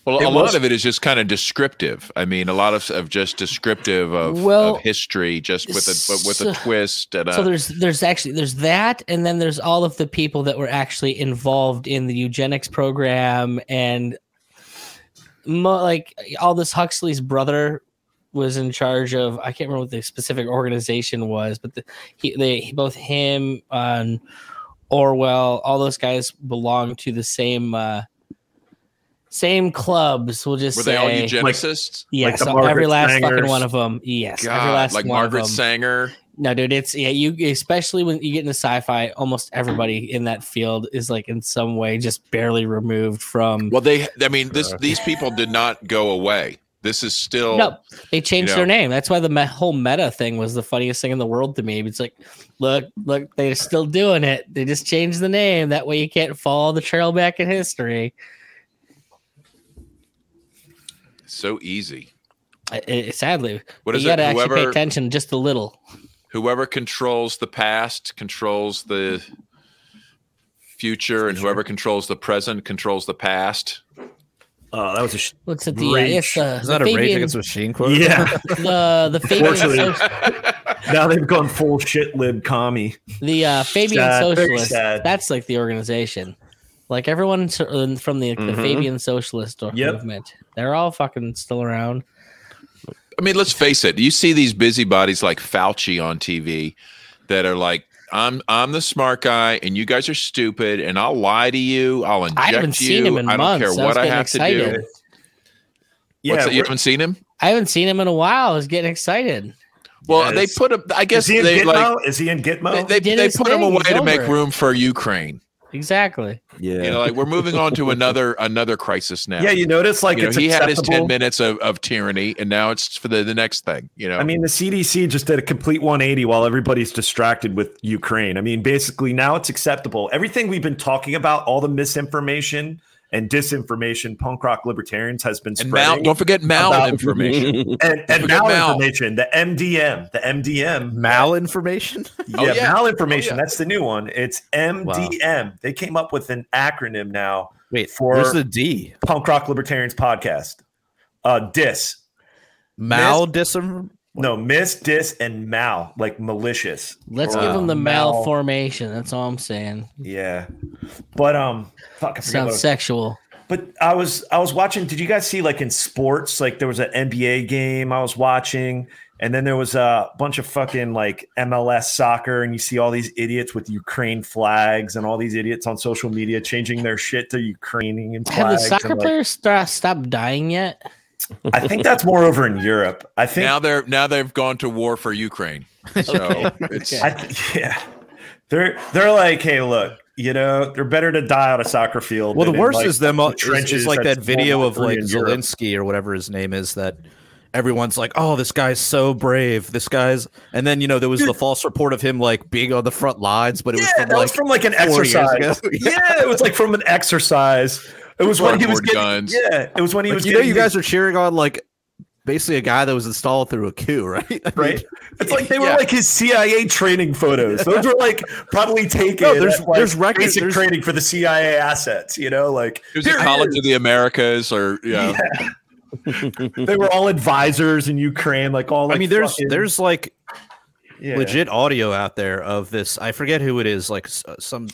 Well, It a lot of it is just kind of descriptive. I mean, a lot of, of just descriptive of, Well, of history, just with a but with a twist and a. so there's there's actually there's that and then there's all of the people that were actually involved in the eugenics program and mo- like aldous huxley's brother was in charge of i can't remember what the specific organization was but the, he they both him and orwell all those guys belong to the same uh same clubs we'll just were say they all eugenicists? yes the so every Margaret last fucking one of them yes every last like one Margaret of them. Sanger. No, dude, it's yeah, you especially when you get into sci-fi, almost everybody in that field is like in some way just barely removed from Well, they. I mean, this these people did not go away. This is still. No, they changed you their name. That's why the me- whole meta thing was the funniest thing in the world to me. It's like, look, look, they're still doing it. They just changed the name. That way you can't follow the trail back in history. so easy. I- I- sadly, What But is you got to actually pay attention just a little. Whoever controls the past controls the future, and whoever controls the present controls the past. Oh, that was a sh- Looks at the uh, Rage. it's uh, Is the that a Rage Fabian, Against the Machine quote? yeah. the the Fabian Unfortunately. Now they've gone full shit lib commie. the uh, Fabian Sad, Socialist. That's like the organization. Like everyone from the, the Mhm. Fabian Socialist Yep. movement, they're all fucking still around. I mean, let's face it. You see these busybodies like Fauci on TV that are like, "I'm I'm the smart guy, and you guys are stupid, and I'll lie to you. I'll inject I haven't you. seen him in months. I don't months. care what I getting have excited. to do." Yeah, What's? You haven't seen him? I haven't seen him in a while. I was getting excited. Well, they put him. I guess is he in they Gitmo? like is he in Gitmo? they, they, they his put him away He's to make over it. room for Ukraine. Exactly. yeah. You know, like we're moving on to another another crisis now. yeah, you notice like you know, it's he had his ten minutes of, of tyranny, and now it's for the, the next thing. You know, I mean, the CDC just did a complete 180 while everybody's distracted with Ukraine. I mean, basically, now it's acceptable. Everything we've been talking about, all the misinformation and disinformation, punk rock libertarians has been and mal, spreading. don't forget about- malinformation. and, and forget mal. malinformation, the MDM, the MDM, Malinformation? yeah, Oh, yeah. malinformation. Oh, yeah. That's the new one. It's MDM. They came up with an acronym now. Wait, For- where's the D? Punk Rock Libertarians podcast. Uh, dis. Mal dism. No, miss, dis, and mal, like malicious. Let's Or, give them the uh, mal- malformation. That's all I'm saying. Yeah, but um, fuck, I forgot what I Sounds was- sexual. But I was I was watching. Did you guys see like in sports? Like there was an NBA game I was watching, and then there was a bunch of fucking like MLS soccer, and you see all these idiots with Ukraine flags and all these idiots on social media changing their shit to Ukrainian flags. Have the soccer and, like- players sta- stopped dying yet? I think that's more over in Europe. I think now they're now they've gone to war for Ukraine. So it's I th- yeah, they're they're like, hey, look, you know, they're better to die on a soccer field. Well, the worst like, is them. the uh, Is, trenches is like that video of like in Europe. Zelensky or whatever his name is that everyone's like, "Oh, this guy's so brave. This guy's." And then you know there was the false report of him like being on the front lines, but it was Yeah, from that like was from like an exercise. ago. yeah, it was like from an exercise. It was when he was getting guns. Yeah, it was when he Like, was. you know, you his- guys are cheering on like basically a guy that was installed through a coup, right? I mean, right. It's like they were Yeah. like his CIA training photos. Those were like probably taken. No, there's- at, like, there's record- basic there's- training for the CIA assets. You know, like It was the College of the Americas, or yeah. they were all advisors in Ukraine. Like all. Like, I mean, there's fucking- there's like yeah. legit audio out there of this. I forget who it is. Like uh, some,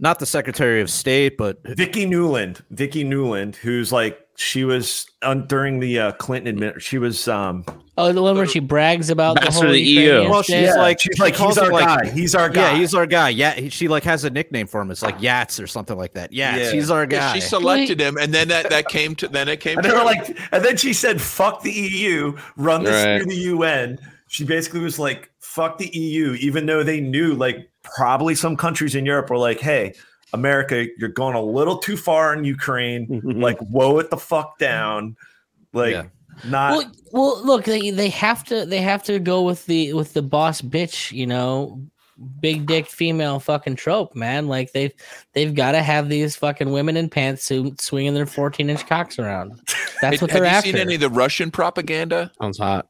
not the Secretary of State, but Vicky Nuland, Vicky Nuland, who's like she was on during the uh, Clinton admin. She was um Oh, the one where she brags about the whole the EU. Well, she's shit? like- she's like he's our like- guy. He's our guy. yeah, he's our guy. Yeah, he, she like has a nickname for him. It's like Yats or something like that. Yats, Yeah. he's our Yeah, guy. she selected him, and then that that came to then it came. And to they like, and then she said, "Fuck the EU, run this Right. through the UN." She basically was like, "Fuck the EU," even though they knew, like, probably some countries in Europe were like, "Hey, America, you're going a little too far in Ukraine. Mm-hmm. like, woe it the fuck down." Like, Yeah. not well, well, look, they they have to they have to go with the with the boss bitch, you know, big dick female fucking trope, man. Like they've they've got to have these fucking women in pantsuits swinging their fourteen inch cocks around. That's what have they're you after. seen any of the Russian propaganda? Sounds hot.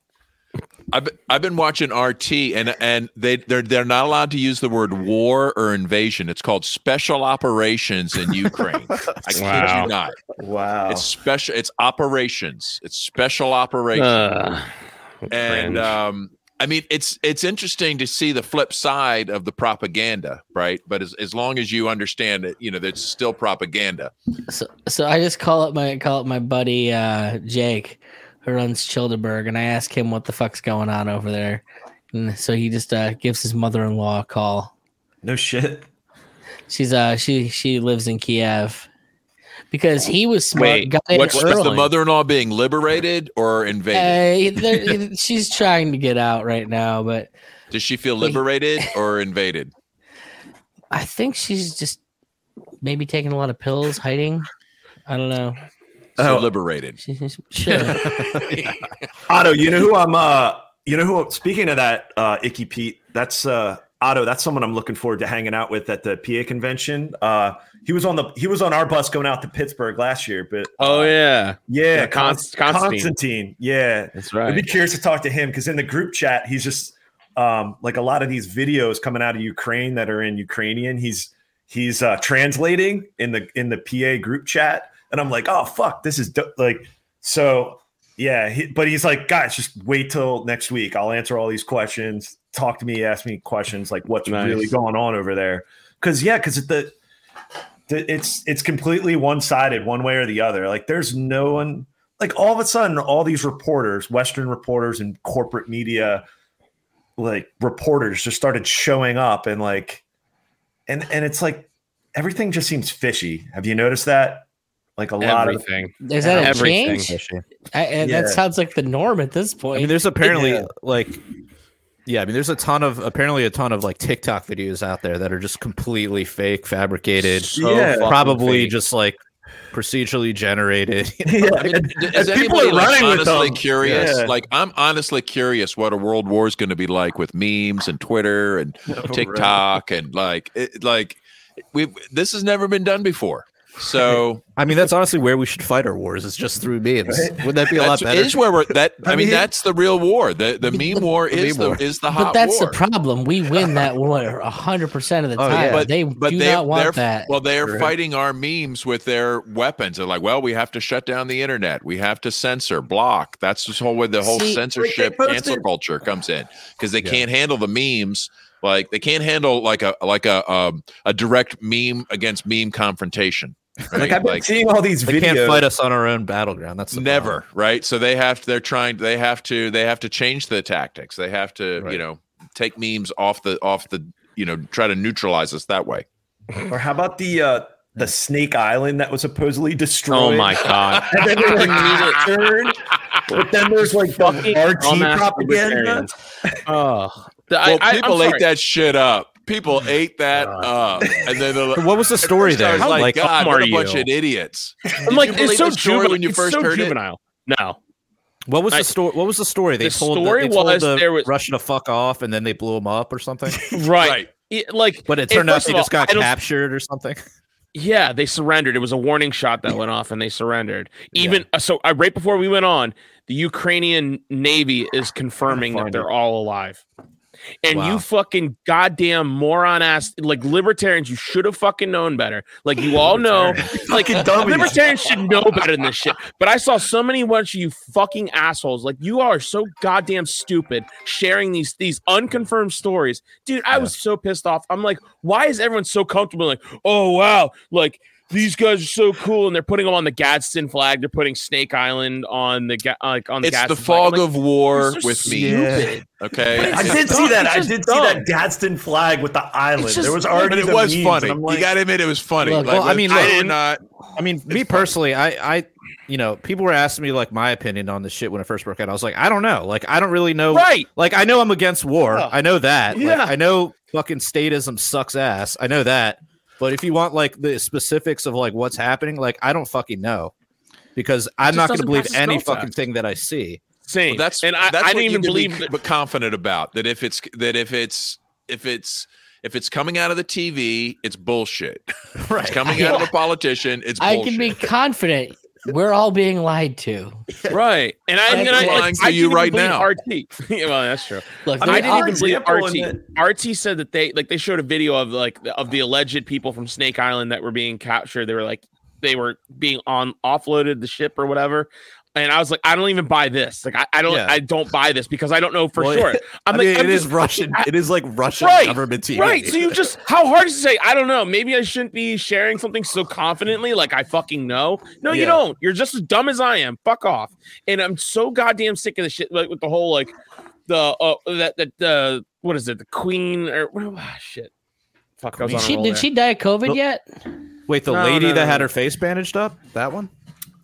I've been, I've been watching RT and and they they're they're not allowed to use the word war or invasion. It's called special operations in Ukraine. I kid Wow. you not. wow. It's special. It's operations. It's special operations. Uh, and um, I mean, it's it's interesting to see the flip side of the propaganda, right? But as, as long as you understand it, you know, there's still propaganda. So, so I just call up my call up my buddy uh, Jake, who runs Childeberg, and I ask him what the fuck's going on over there. And so he just uh, gives his mother in law a call. no shit. She's uh she she lives in Kiev because he was smart. Wait, got in what's- What, is the mother-in-law being liberated or invaded? Uh, she's trying to get out right now, but Does she feel liberated or invaded? I think she's just maybe taking a lot of pills, hiding. I don't know. So Oh. liberated. She's, sure. Otto, you know who I'm uh you know who speaking of that uh Icky Pete, that's uh Otto, that's someone I'm looking forward to hanging out with at the PA convention. Uh he was on the he was on our bus going out to Pittsburgh last year, but oh uh, yeah, yeah, Yeah, Const- Const- Constantine. Constantine. Yeah. that's right. I'd be curious to talk to him because in the group chat, he's just um, like a lot of these videos coming out of Ukraine that are in Ukrainian. He's he's uh, translating in the in the PA group chat, and I'm like, oh fuck, this is do-. like so. Yeah, he, but he's like, guys, just wait till next week. I'll answer all these questions. Talk to me, ask me questions like what's Nice. really going on over there. Because yeah, because the, the it's it's completely one sided, one way or the other. Like there's no one like all of a sudden all these reporters western reporters and corporate media like reporters just started showing up and like and and it's like everything just seems fishy have you noticed that like a lot of Everything. Is that a Everything. change? I, I- Yeah. That sounds like the norm at this point. I point. mean, there's apparently Yeah. like, yeah, I mean, there's a ton of apparently a ton of like TikTok videos out there that are just completely fake, fabricated, So Yeah. probably fake. just like procedurally generated. yeah. I mean, and- d- and is people are like, running with honestly them. curious? Yeah. Like, I'm honestly curious what a world war is going to be like with memes and Twitter and Oh, right. TikTok and like, it, like we. This has never been done before. So I mean, that's honestly where we should fight our wars. Is just through memes. Wouldn't that be a lot better? is where we're that. I, I mean, mean- that's the real war. The the meme war is meme the war. is the hot But that's war. the problem. We win that war hundred percent of the Oh, time. yeah. But they but do they, not want that. Well, they are fighting our memes with their weapons. They're like, well, we have to shut down the internet. We have to censor, block. That's the whole way the whole See, censorship cancel culture comes in because they can't handle the memes. Like they can't handle like a like a um, a direct meme against meme confrontation. Right? Like I've been seeing all these they videos. can't fight us on our own battleground. That's the never problem. right so they have to they're trying they have to they have to change the tactics they have to you know take memes off the off the you know try to neutralize us that way Or how about the uh the Snake Island that was supposedly destroyed? Oh my god. And then they like turn, but then there's like the RT propaganda. Oh, well I, I, people I'm ate sorry. that shit up people ate that up and then like, What was the story first I there? was like, Like, God, what are a bunch you? of idiots. I'm like, it's so juvenile. when you it's first so heard it? juvenile. No, what was I- the story? What was the story? They the told the- story they told was the there was- Russia to fuck off, and then they blew him up or something. right. It- like, But it turned out first they of all, just got captured or something. Yeah, they surrendered. It was a warning shot that went off, and they surrendered. Even uh, so, uh, right before we went on, the Ukrainian Navy is confirming that they're all alive. And Wow. you fucking goddamn moron ass, like libertarians, you should have fucking known better. Like you all know, like libertarians should know better than this shit. But I saw so many bunch of you fucking assholes. Like you are so goddamn stupid sharing these these unconfirmed stories, dude. I was so pissed off. I'm like, why is everyone so comfortable? Like, oh wow, like these guys are so cool, and they're putting them on the Gadsden flag. They're putting Snake Island on the Ga- like on the It's the Gadsden flag. Fog like, of war you're so with me. stupid. Okay. I did just see that. I just did see that Gadsden flag with the island. just- there was but already but it was memes, funny. like, you got to admit it was funny. Look, like, well, I mean, whether look- or not I mean, me personally, I, I, you know, people were asking me like my opinion on this shit when it first broke out. I was like, I don't know. Like, I don't really know. Right. Like, I know I'm against war. Yeah. I know that. Like, Yeah. I know fucking statism sucks ass. I know that. But if you want like the specifics of like what's happening, like I don't fucking know because I'm not going to believe any fucking test. thing that I see. Same. Well, that's and I, that's I what didn't even can believe be but confident about that if it's that if it's if it's if it's coming out of the TV, it's bullshit. Right. It's coming out of a politician, it's bullshit. I bullshit. can be confident we're all being lied to. Right. And I, and I, lying to you right now. RT. Yeah, well, that's true. Look, I, there didn't even believe RT. in RT said that they like they showed a video of like of the alleged people from Snake Island that were being captured. They were like they were being on offloaded the ship or whatever. And I was like, I don't even buy this. Like, I, I don't, Yeah. I don't buy this because I don't know for Well, sure. I'm I like, mean, I'm it is just- Russian. It is like Russian Right, government TV. Right. So you just how hard is it to say, I don't know. Maybe I shouldn't be sharing something so confidently, like I fucking know. No, you don't. You're just as dumb as I am. Fuck off. And I'm so goddamn sick of the shit, like with the whole like the uh that that the what is it, the queen or ah, shit. Fuck, I was on she, did there. she die of COVID Well- yet? Wait, the No, lady no, that no, had her face bandaged up? That one?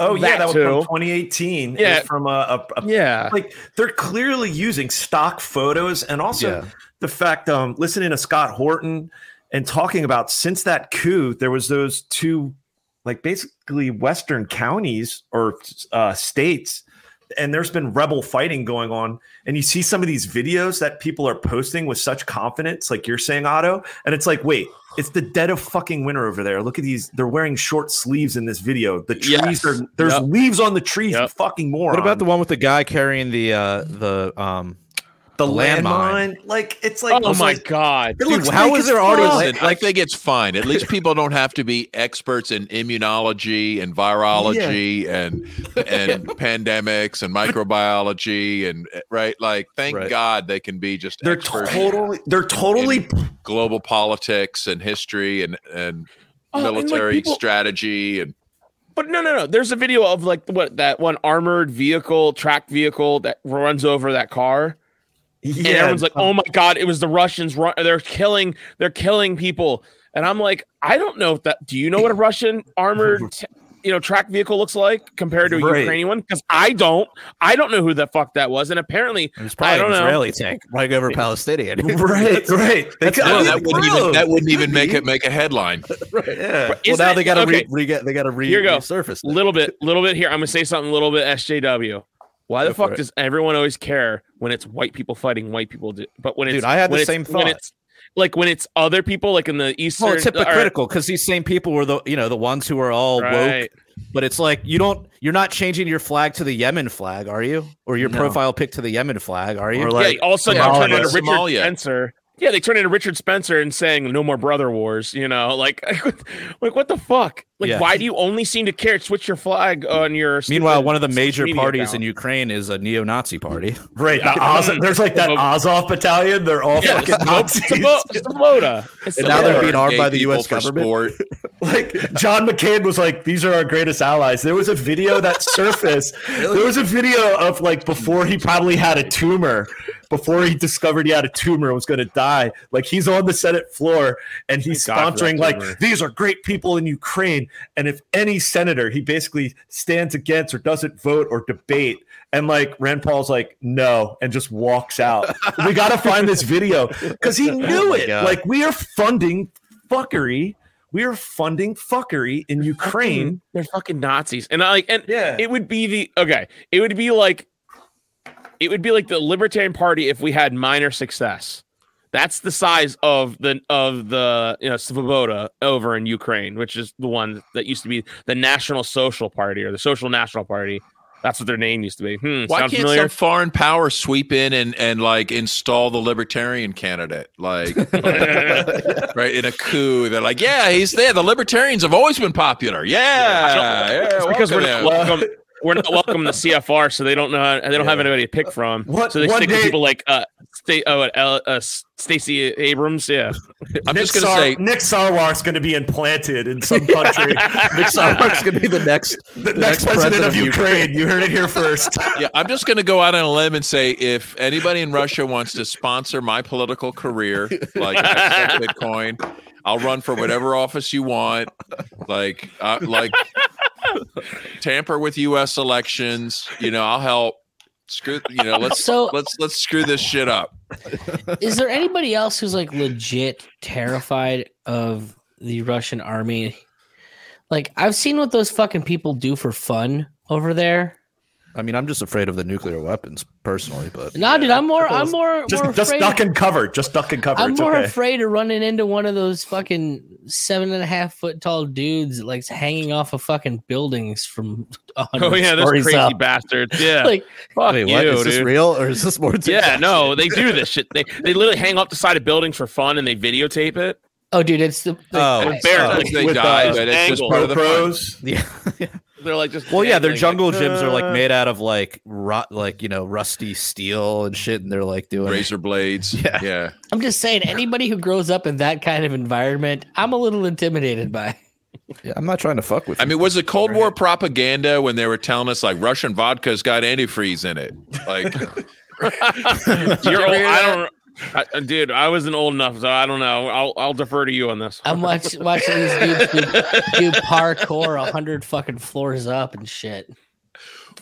Oh yeah, That that was from 2018. Yeah. from a, a, a Yeah. like they're clearly using stock photos and also Yeah. the fact um listening to Scott Horton and talking about since that coup there was those two like basically western counties or uh states and there's been rebel fighting going on and you see some of these videos that people are posting with such confidence like you're saying Otto and it's like wait it's the dead of fucking winter over there look at these they're wearing short sleeves in this video the trees Yes. are there's Yep. leaves on the trees Yep. fucking moron What about the one with the guy carrying the uh the um the landmine? landmine like it's like oh it's my like- god. it looks how fake is there already fuck. Listen, I think it's fine. At least people don't have to be experts in immunology and virology and and pandemics and microbiology and eh, right. Like, thank Right. God they can be just they're experts totally they're totally global politics and history and and Oh, and, like, military people- strategy and But no, no, no. There's a video of like what that one armored vehicle, tracked vehicle that runs over that car. Yeah and everyone's like, "Oh my god, it was the Russians! They're killing, they're killing people." And I'm like, I don't know if that. Do you know what a Russian armored, t- you know, track vehicle looks like compared to a Right. Ukrainian one? Because I don't, I don't know who the fuck that was. And apparently, It was probably I don't an know. Israeli tank running over Palestinian. right right That's- no, that wouldn't even that wouldn't even make it make a headline. yeah well, now it- they got to okay. re, re, get they got to re, Here go. resurface. it. little bit, little bit here. I'm gonna say something a little bit SJW. Why the Go for fuck does everyone always care when it's white people fighting white people? Do, but when it's Dude, I had the when it's- same when thought. it's like when it's other people, like in the Eastern. Well, it's or- uh, hypocritical because these same people were the you know the ones who are all Right. woke. But it's like you don't you're not changing your flag to the Yemen flag, are you? Or your No. profile pic to the Yemen flag, are you? Or like yeah, all of a sudden Yeah, they turn Somalia. into Richard Somalia. Spencer. Yeah, they turn into Richard Spencer and saying "No more brother wars." You know, like, like what the fuck? Like, Yeah. why do you only seem to care? Switch your flag on your. Meanwhile, one of the major parties account. in Ukraine is a neo-Nazi party. Right. The Oz- there's like that Azov battalion. They're all Yeah, fucking Nazis. Sloboda. It's And now they're being armed by the US government. sport. like John McCain was like, these are our greatest allies. There was a video that surfaced. There was a video of like before he probably had a tumor, before he discovered he had a tumor and was going to die. Like he's on the Senate floor and he's Thank God for that sponsoring like these are great people in Ukraine. And if any senator, he basically stands against or doesn't vote or debate. And like Rand Paul's like, no, and just walks out. we got to find this video because he oh knew my it. God. Like we are funding fuckery. We are funding fuckery in Ukraine. Fucking- they're fucking Nazis, and I like, and Yeah. it would be the okay. It would be like, it would be like the Libertarian Party if we had minor success. That's the size of the of the you know Svoboda over in Ukraine, which is the one that used to be the National Social Party or the Social National Party. That's what their name used to be. Hmm, Why can't familiar? some foreign power sweep in and, and like install the libertarian candidate? Like right in a coup. They're like, yeah, he's there. The libertarians have always been popular. Yeah. yeah, It's because we're welcome. We're not welcome to CFR, so they don't know. How, they don't have anybody to pick from. What- so they one stick with day- people like uh, Sta- oh, uh, uh, uh, Stacey Abrams. Yeah, I'm Nick just gonna Sar- say Nick Sarwark's going to be implanted in some country. Nick Sarwark's gonna be the next the next president, of Ukraine. You heard it here first. yeah, I'm just going to go out on a limb and say if anybody in Russia wants to sponsor my political career, like Bitcoin, I'll run for whatever office you want. Like, uh, like tamper with U.S. elections. You know, I'll help. Screw. You know, let's So- let's let's screw this shit up. Is there anybody else who's like legit terrified of the Russian army? Like I've seen what those fucking people do for fun over there. I mean, I'm just afraid of the nuclear weapons personally, but Nah, dude, I'm more, I'm more, just more just duck and cover. Just duck and cover. I'm it's more okay. afraid of running into one of those fucking seven and a half foot tall dudes that likes hanging off of fucking buildings from. oh yeah, those crazy up. bastards. Yeah, Like, fuck wait, you, what? Is dude. this real or is this more? Yeah, no, they do this shit. They they literally hang off the side of buildings for fun and they videotape it. oh, dude, it's the. Oh, I- barely. If they with, die, uh, but it's just part of the fun. pros. Yeah. They're like just Well, yeah, their jungle like, gyms are like made out of like rot, like you know, rusty steel and shit, and they're like doing. Razor blades. Yeah. yeah. I'm just saying, anybody who grows up in that kind of environment, I'm a little intimidated by. Yeah, I'm not trying to fuck with. I mean, was it Cold War propaganda when they were telling us like Russian vodka's got antifreeze in it? Like, You're old, I don't. I, uh, dude, I wasn't old enough, so I don't know. I'll I'll defer to you on this. I'm watch, watching these dudes do, do parkour a hundred fucking floors up and shit.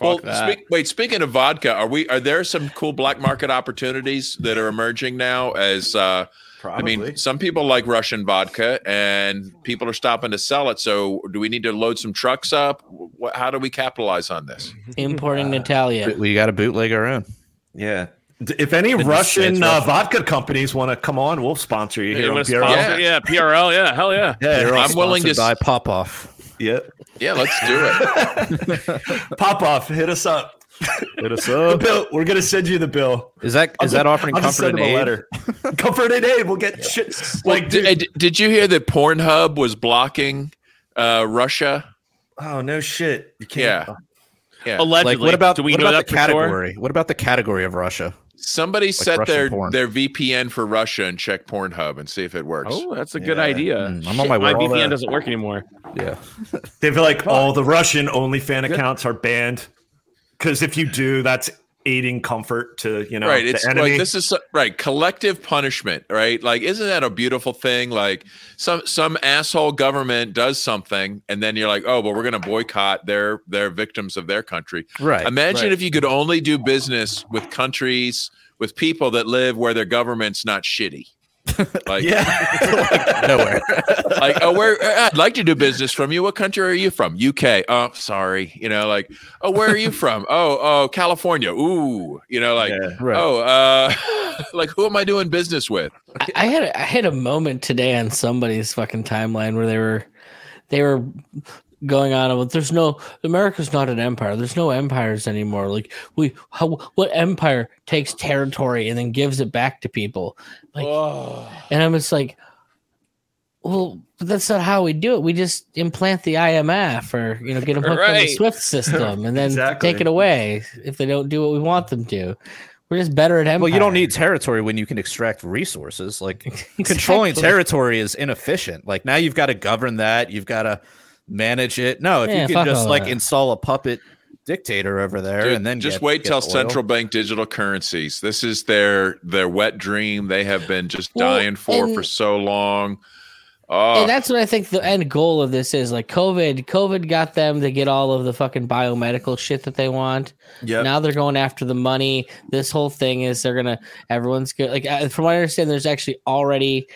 well, speak, wait. Speaking of vodka, are we? Are there some cool black market opportunities that are emerging now? As uh, I mean, some people like Russian vodka, and people are stopping to sell it. So, do we need to load some trucks up? How do we capitalize on this? Importing Natalia. we got to bootleg our own. Yeah. D- If any It's- Russian it's uh, vodka companies want to come on, we'll sponsor you You here on PRL. sponsor- yeah, PRL, yeah, hell yeah. Yeah, I'm willing to. buy s- pop off. yeah. Yeah, let's do it. Pop off, hit us up. Hit us The up. bill. We're gonna send you the bill. Is that is that offering I'll comfort send and them aid? letter. comfort and aid. We'll get shit. Like, did, dude, uh, did you hear that Pornhub was blocking uh, Russia? oh no shit. You can't. Yeah. Yeah. Allegedly. Like, what about Do we what know about that the for sure? category? What about the category of Russia? Somebody set Russian their porn. their VPN for Russia and check Pornhub and see if it works. Oh, that's a good Yeah. idea. Mm, I'm on my way. My VPN that. doesn't work anymore. Yeah. They feel like all the Russian OnlyFan accounts are banned because if you do, that's aiding comfort to you know right. the It's enemy. like this is so- right. Collective punishment. Right. Like, isn't that a beautiful thing? Like some some asshole government does something, and then you're like, oh, but we're going to boycott their their victims of their country. Right. Imagine right. if you could only do business with countries with people that live where their government's not shitty. Like, Yeah. Nowhere. like, oh, where I'd like to do business from you. What country are you from? UK. Oh, sorry. You know, like, oh, where are you from? Oh, oh, California. Ooh, you know, like, Yeah. Right. oh, uh, like, who am I doing business with? I, I had a, I had a moment today on somebody's fucking timeline where they were they were going on about there's no America's not an empire. There's no empires anymore. Like we how what empire takes territory and then gives it back to people? Like and I'm just like well, but that's not how we do it. We just implant the IMF or you know get them hooked on the SWIFT system and then Exactly. take it away if they don't do what we want them to. We're just better at empire. Well, you don't need territory when you can extract resources. Like controlling territory is inefficient. Like now you've got to govern that. You've got to manage it. No, if Yeah, you fuck can just like that. install a puppet dictator over there Dude, and then just get- wait get till oil. central bank digital currencies. This is their their wet dream. They have been just Well, dying for for so long. Oh, and that's what I think the end goal of this is. Like COVID, COVID got them to get all of the fucking biomedical shit that they want. yeah Now they're going after the money. This whole thing is they're gonna everyone's good. Like uh, from what I understand, there's actually already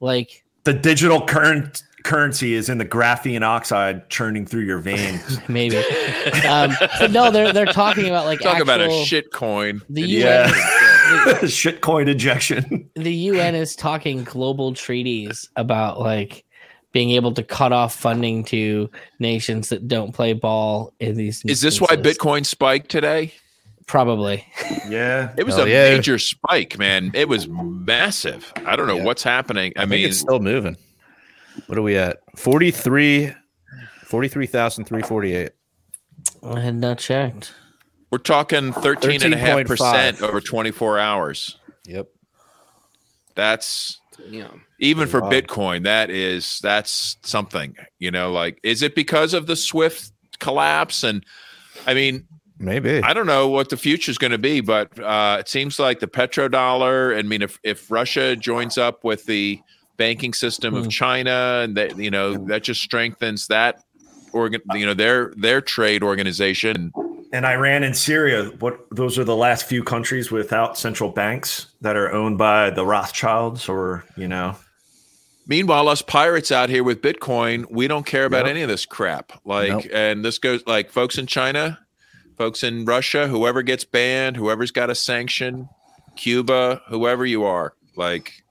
like the digital current currency is in the graphene oxide churning through your veins. maybe, um, but no, they're they're talking about like talk about a shit coin. The And UN, Yeah. the, Shitcoin injection. the UN is talking global treaties about like being able to cut off funding to nations that don't play ball in these. Is this why. Bitcoin spiked today? Probably. Yeah. It was Hell a yeah. major spike, man. It was massive. I don't know Yeah. what's happening. I, I, think mean, it's still moving. What are we at? 43 43,348. I had not checked. we're talking 13.5% 13.5. over 24 hours. Yep. That's Damn. even for Wow. Bitcoin, that is that's something. You know, like is it because of the Swift collapse? And I mean, Maybe. I don't know what the future is going to be, but uh, it seems like the petrodollar. I mean, if if Russia joins up with the banking system of Hmm. China, and that you know that just strengthens that organ, you know their their trade organization. And Iran and Syria, what those are the last few countries without central banks that are owned by the Rothschilds or, you know. Meanwhile, us pirates out here with Bitcoin, we don't care about any of this crap. Like, Nope. and this goes like folks in China, folks in Russia, whoever gets banned, whoever's got a sanction, Cuba, whoever you are, like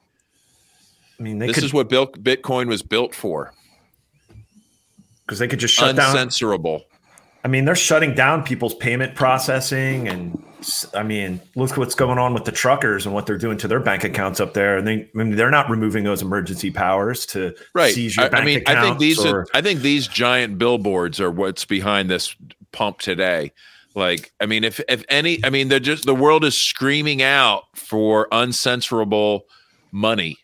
I mean, they this could is what built Bitcoin was built for. because they could just shut down. Uncensorable. I mean, they're shutting down people's payment processing, and I mean, look what's going on with the truckers and what they're doing to their bank accounts up there. And they, I mean, they're not removing those emergency powers to right seize your I, bank I mean accounts. i think these or, are, i think these giant billboards are what's behind this pump today like i mean if if any i mean they're just the world is screaming out for uncensorable money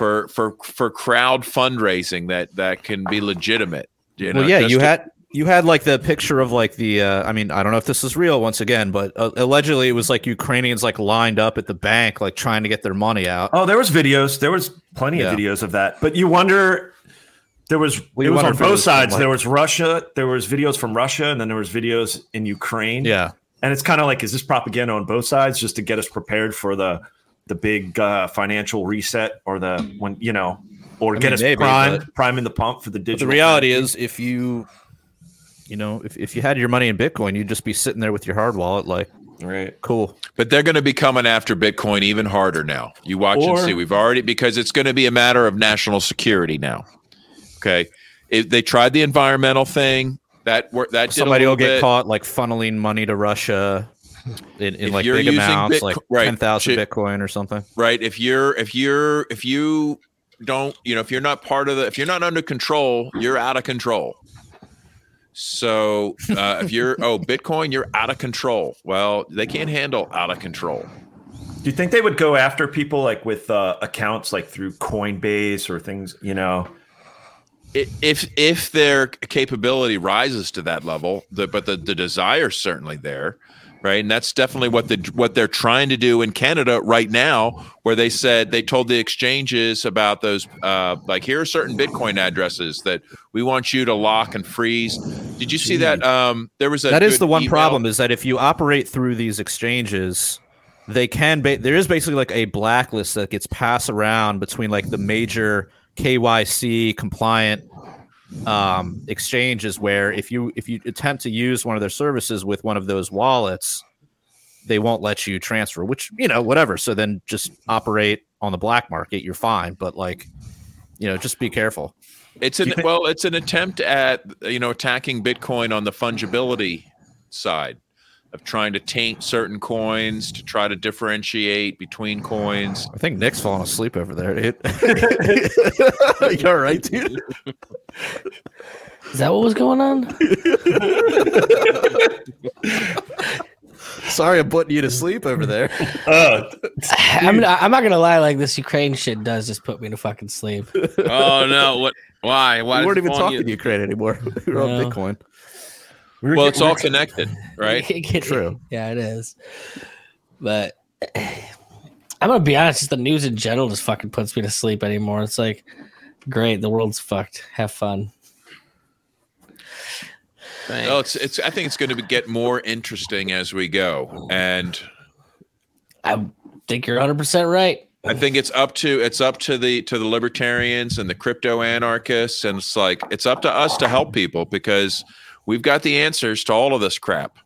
for for for crowd fundraising that that can be legitimate you know well, yeah, you to- had you had like the picture of like the uh, I mean, I don't know if this is real once again, but uh, allegedly it was like Ukrainians like lined up at the bank like trying to get their money out. oh, there was videos. There was plenty Yeah. of videos of that. But you wonder. There was Well, it was on both was sides. like- there was Russia. There was videos from Russia, and then there was videos in Ukraine. Yeah. and it's kind of like is this propaganda on both sides just to get us prepared for the the big uh, financial reset or the when you know or I get mean, us maybe, primed priming the pump for the But digital the reality currency? is if you you know, if, if you had your money in Bitcoin, you'd just be sitting there with your hard wallet like, right cool. but they're going to be coming after bitcoin even harder now you watch and see we've already because it's going to be a matter of national security now okay it, they tried the environmental thing that wor- that did Somebody little will get bit. caught like funneling money to Russia in, in like big amounts, Bitco- like right, 10,000. Bitcoin or something. right if you're if you're if you don't you know if you're not part of the if you're not under control you're out of control. So uh, if you're oh bitcoin you're out of control. Well they can't handle out of control. Do you think they would go after people like with uh, accounts like through coinbase or things you know? If if their capability rises to that level the, but the the desire's certainly there right? And that's definitely what the what they're trying to do in canada right now where they said they told the exchanges about those uh like here are certain bitcoin addresses that we want you to lock and freeze. Did you see that um there was a That is the one email- problem is that if you operate through these exchanges, they can ba- there is basically like a blacklist that gets passed around between like the major KYC compliant um, exchanges where if you if you attempt to use one of their services with one of those wallets, they won't let you transfer. Which you know whatever. So then just operate on the black market. You're fine, but like you know just be careful. It's an well, it's an attempt at you know attacking Bitcoin on the fungibility side of trying to taint certain coins to try to differentiate between coins. I think Nick's falling asleep over there, dude. you all right, dude? Is that what was going on? Sorry, I'm putting you to sleep over there. Uh, I'm not, I'm not gonna lie. Like this Ukraine shit does just put me to fucking sleep. Oh no! What? Why? Why? we is weren't even talking you- Ukraine anymore. We were on Bitcoin. We were Well, get- it's all connected, right? True. Yeah, it is. But I'm gonna be honest. Just the news in general just fucking puts me to sleep anymore. It's like, great, the world's fucked. Have fun. Thanks. No, it's it's. I think it's going to get more interesting as we go, and I think you're 100 percent right. I think it's up to it's up to the to the libertarians and the crypto anarchists, and it's like it's up to us to help people because we've got the answers to all of this crap.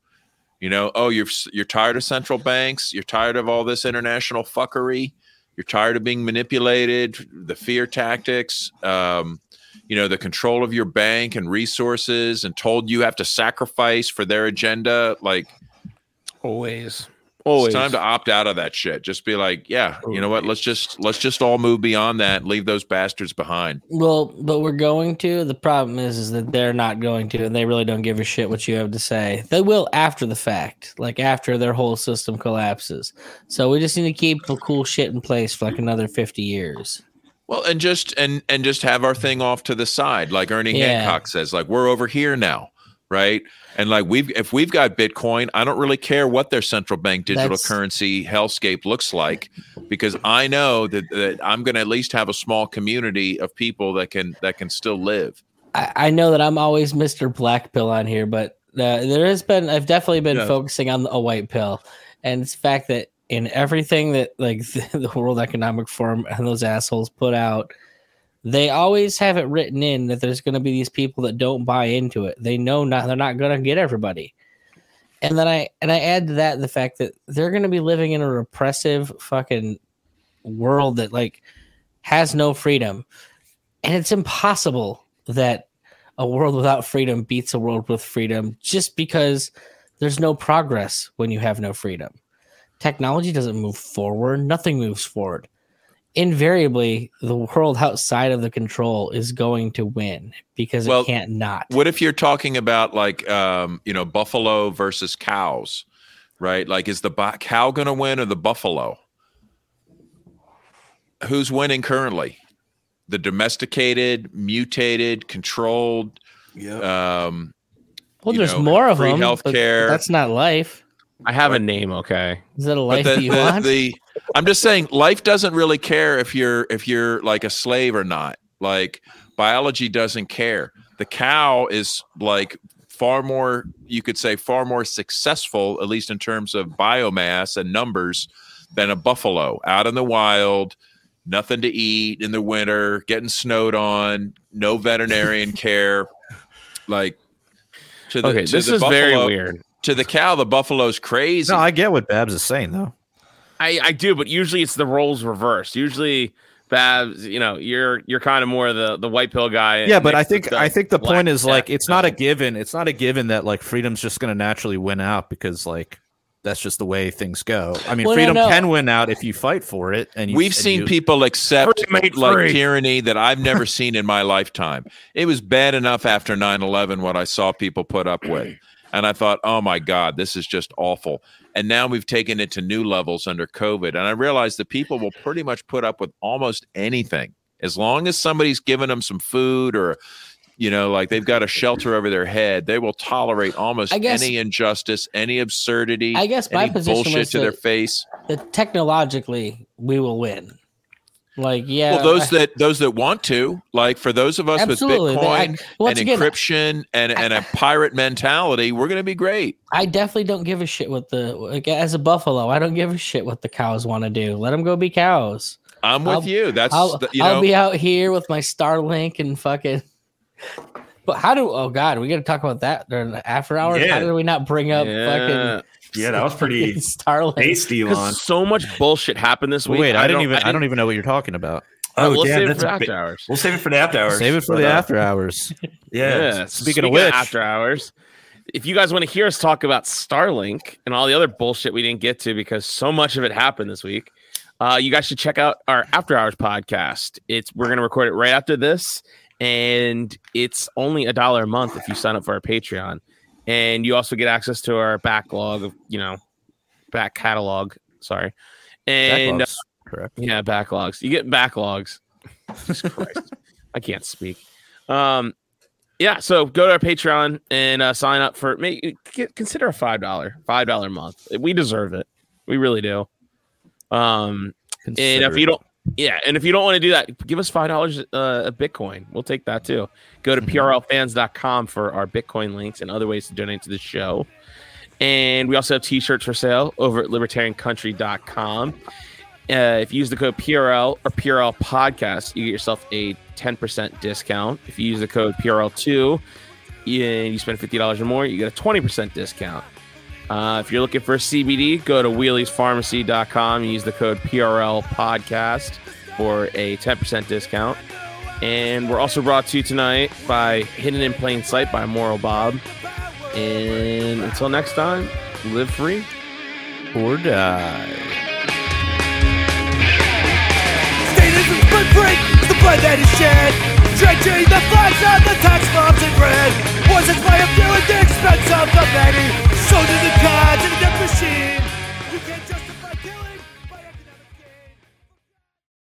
You know, oh, you're you're tired of central banks, you're tired of all this international fuckery, you're tired of being manipulated, the fear tactics, um, you know, the control of your bank and resources, and told you have to sacrifice for their agenda. Like, always, always. it's time to opt out of that shit. Just be like, yeah, you know what? Let's just let's just all move beyond that. and Leave those bastards behind. Well, but we're going to. The problem is, is that they're not going to, and they really don't give a shit what you have to say. They will after the fact, like after their whole system collapses. So we just need to keep the cool shit in place for like another 50 years. Well, and just and and just have our thing off to the side, like Ernie Yeah. Hancock says, like we're over here now, right? And like we've if we've got Bitcoin, I don't really care what their central bank digital That's- currency hellscape looks like, because I know that, that I'm going to at least have a small community of people that can that can still live. I, I know that I'm always Mr. Black Pill on here, but uh, there has been, I've definitely been Yeah. focusing on a white pill. And it's the fact that in everything that like the World Economic Forum and those assholes put out, they always have it written in that there's going to be these people that don't buy into it. They know not, they're not going to get everybody. And then I, and I add to that the fact that they're going to be living in a repressive fucking world that like has no freedom. And it's impossible that a world without freedom beats a world with freedom just because there's no progress when you have no freedom. Technology doesn't move forward, nothing moves forward. Invariably, the world outside of the control is going to win because Well, it can't not. What if you're talking about like um, you know buffalo versus cows, right? Like, is the bu- cow going to win or the buffalo? Who's winning currently? The domesticated, mutated, controlled. Yeah. Um, Well, there's know, more of free them. but healthcare. That's not life. I have a name. Okay. Is that a life the, you the, want? the I'm just saying, life doesn't really care if you're if you're like a slave or not. Like biology doesn't care. The cow is like far more, you could say, far more successful, at least in terms of biomass and numbers, than a buffalo out in the wild, nothing to eat in the winter, getting snowed on, no veterinarian care. Like to the, Okay. to This the is very weird. To the cow, the buffalo's crazy. No, I get what Babs is saying though. I I do, but usually it's the roles reversed. Usually, Babs, you know, you're you're kind of more the the white pill guy. Yeah, but I think the I think the point is like it's not a given. It's not a given that like freedom's just going to naturally win out because like that's just the way things go. I mean, Well, freedom no. can win out if you fight for it. And you, We've and seen you- people accept mate, like free. tyranny that I've never seen in my lifetime. It was bad enough after 9/11 what I saw people put up with. And I thought, "Oh my god, this is just awful." And now we've taken it to new levels under COVID. And I realized that people will pretty much put up with almost anything as long as somebody's giving them some food or you know, like they've got a shelter over their head, they will tolerate almost guess- any injustice, any absurdity, I guess my any position bullshit to their face. that technologically we will win. Like, yeah, well, those that those that want to, like for those of us Absolutely. with They- I- Bitcoin and again, encryption and, and a pirate mentality, we're going to be great. I definitely don't give a shit what the like, as a buffalo. I don't give a shit what the cows want to do. Let them go be cows. I'm with I'll- you. That's I'll, the- you I'll be out here with my Starlink and fucking. But how do? Oh God, we got to talk about that during the after hours. Yeah. How did we not bring up Yeah. fucking Yeah, that was pretty Starlink? tasty, Elon. So much bullshit happened this week. Wait, I, didn't don't- even. I, don't even know what you're talking about. Oh, we'll damn, save it that's for a after bit- hours. We'll save it for the after hours. Save it for But, the uh, after hours. Yeah. Yeah. Speaking of which- after hours, if you guys want to hear us talk about Starlink and all the other bullshit we didn't get to because so much of it happened this week, uh, you guys should check out our after hours podcast. It's we're gonna record it right after this, and it's only a dollar a month if you sign up for our Patreon, and you also get access to our backlog of you know back catalog. Sorry, and uh, Backlogs, correct. yeah, backlogs. You get backlogs. I can't speak. Um, yeah, so go to our Patreon and uh, sign up for. Make, consider a five dollar, five dollar month. We deserve it. We really do. Um, and if you don't, yeah, and if you don't want to do that, give us five dollars uh, a Bitcoin. We'll take that too. Go to prlfans.com for our Bitcoin links and other ways to donate to the show. And we also have t-shirts for sale over at libertariancountry.com. Uh, if you use the code PRL or PRL podcast, you get yourself a 10% discount. If you use the code PRL2 and you spend $50 or more, you get a 20% discount. Uh, if you're looking for a CBD, go to wheeliespharmacy.com. Use the code PRL podcast for a 10% discount. And we're also brought to you tonight by Hidden in Plain Sight by Moral Bob. And until next time, live free. Or die. Break the blood that is shed. Drenching the flags of the tax bombs in red. Wars by a few at the expense of the many. Soldiers and gods in the machine.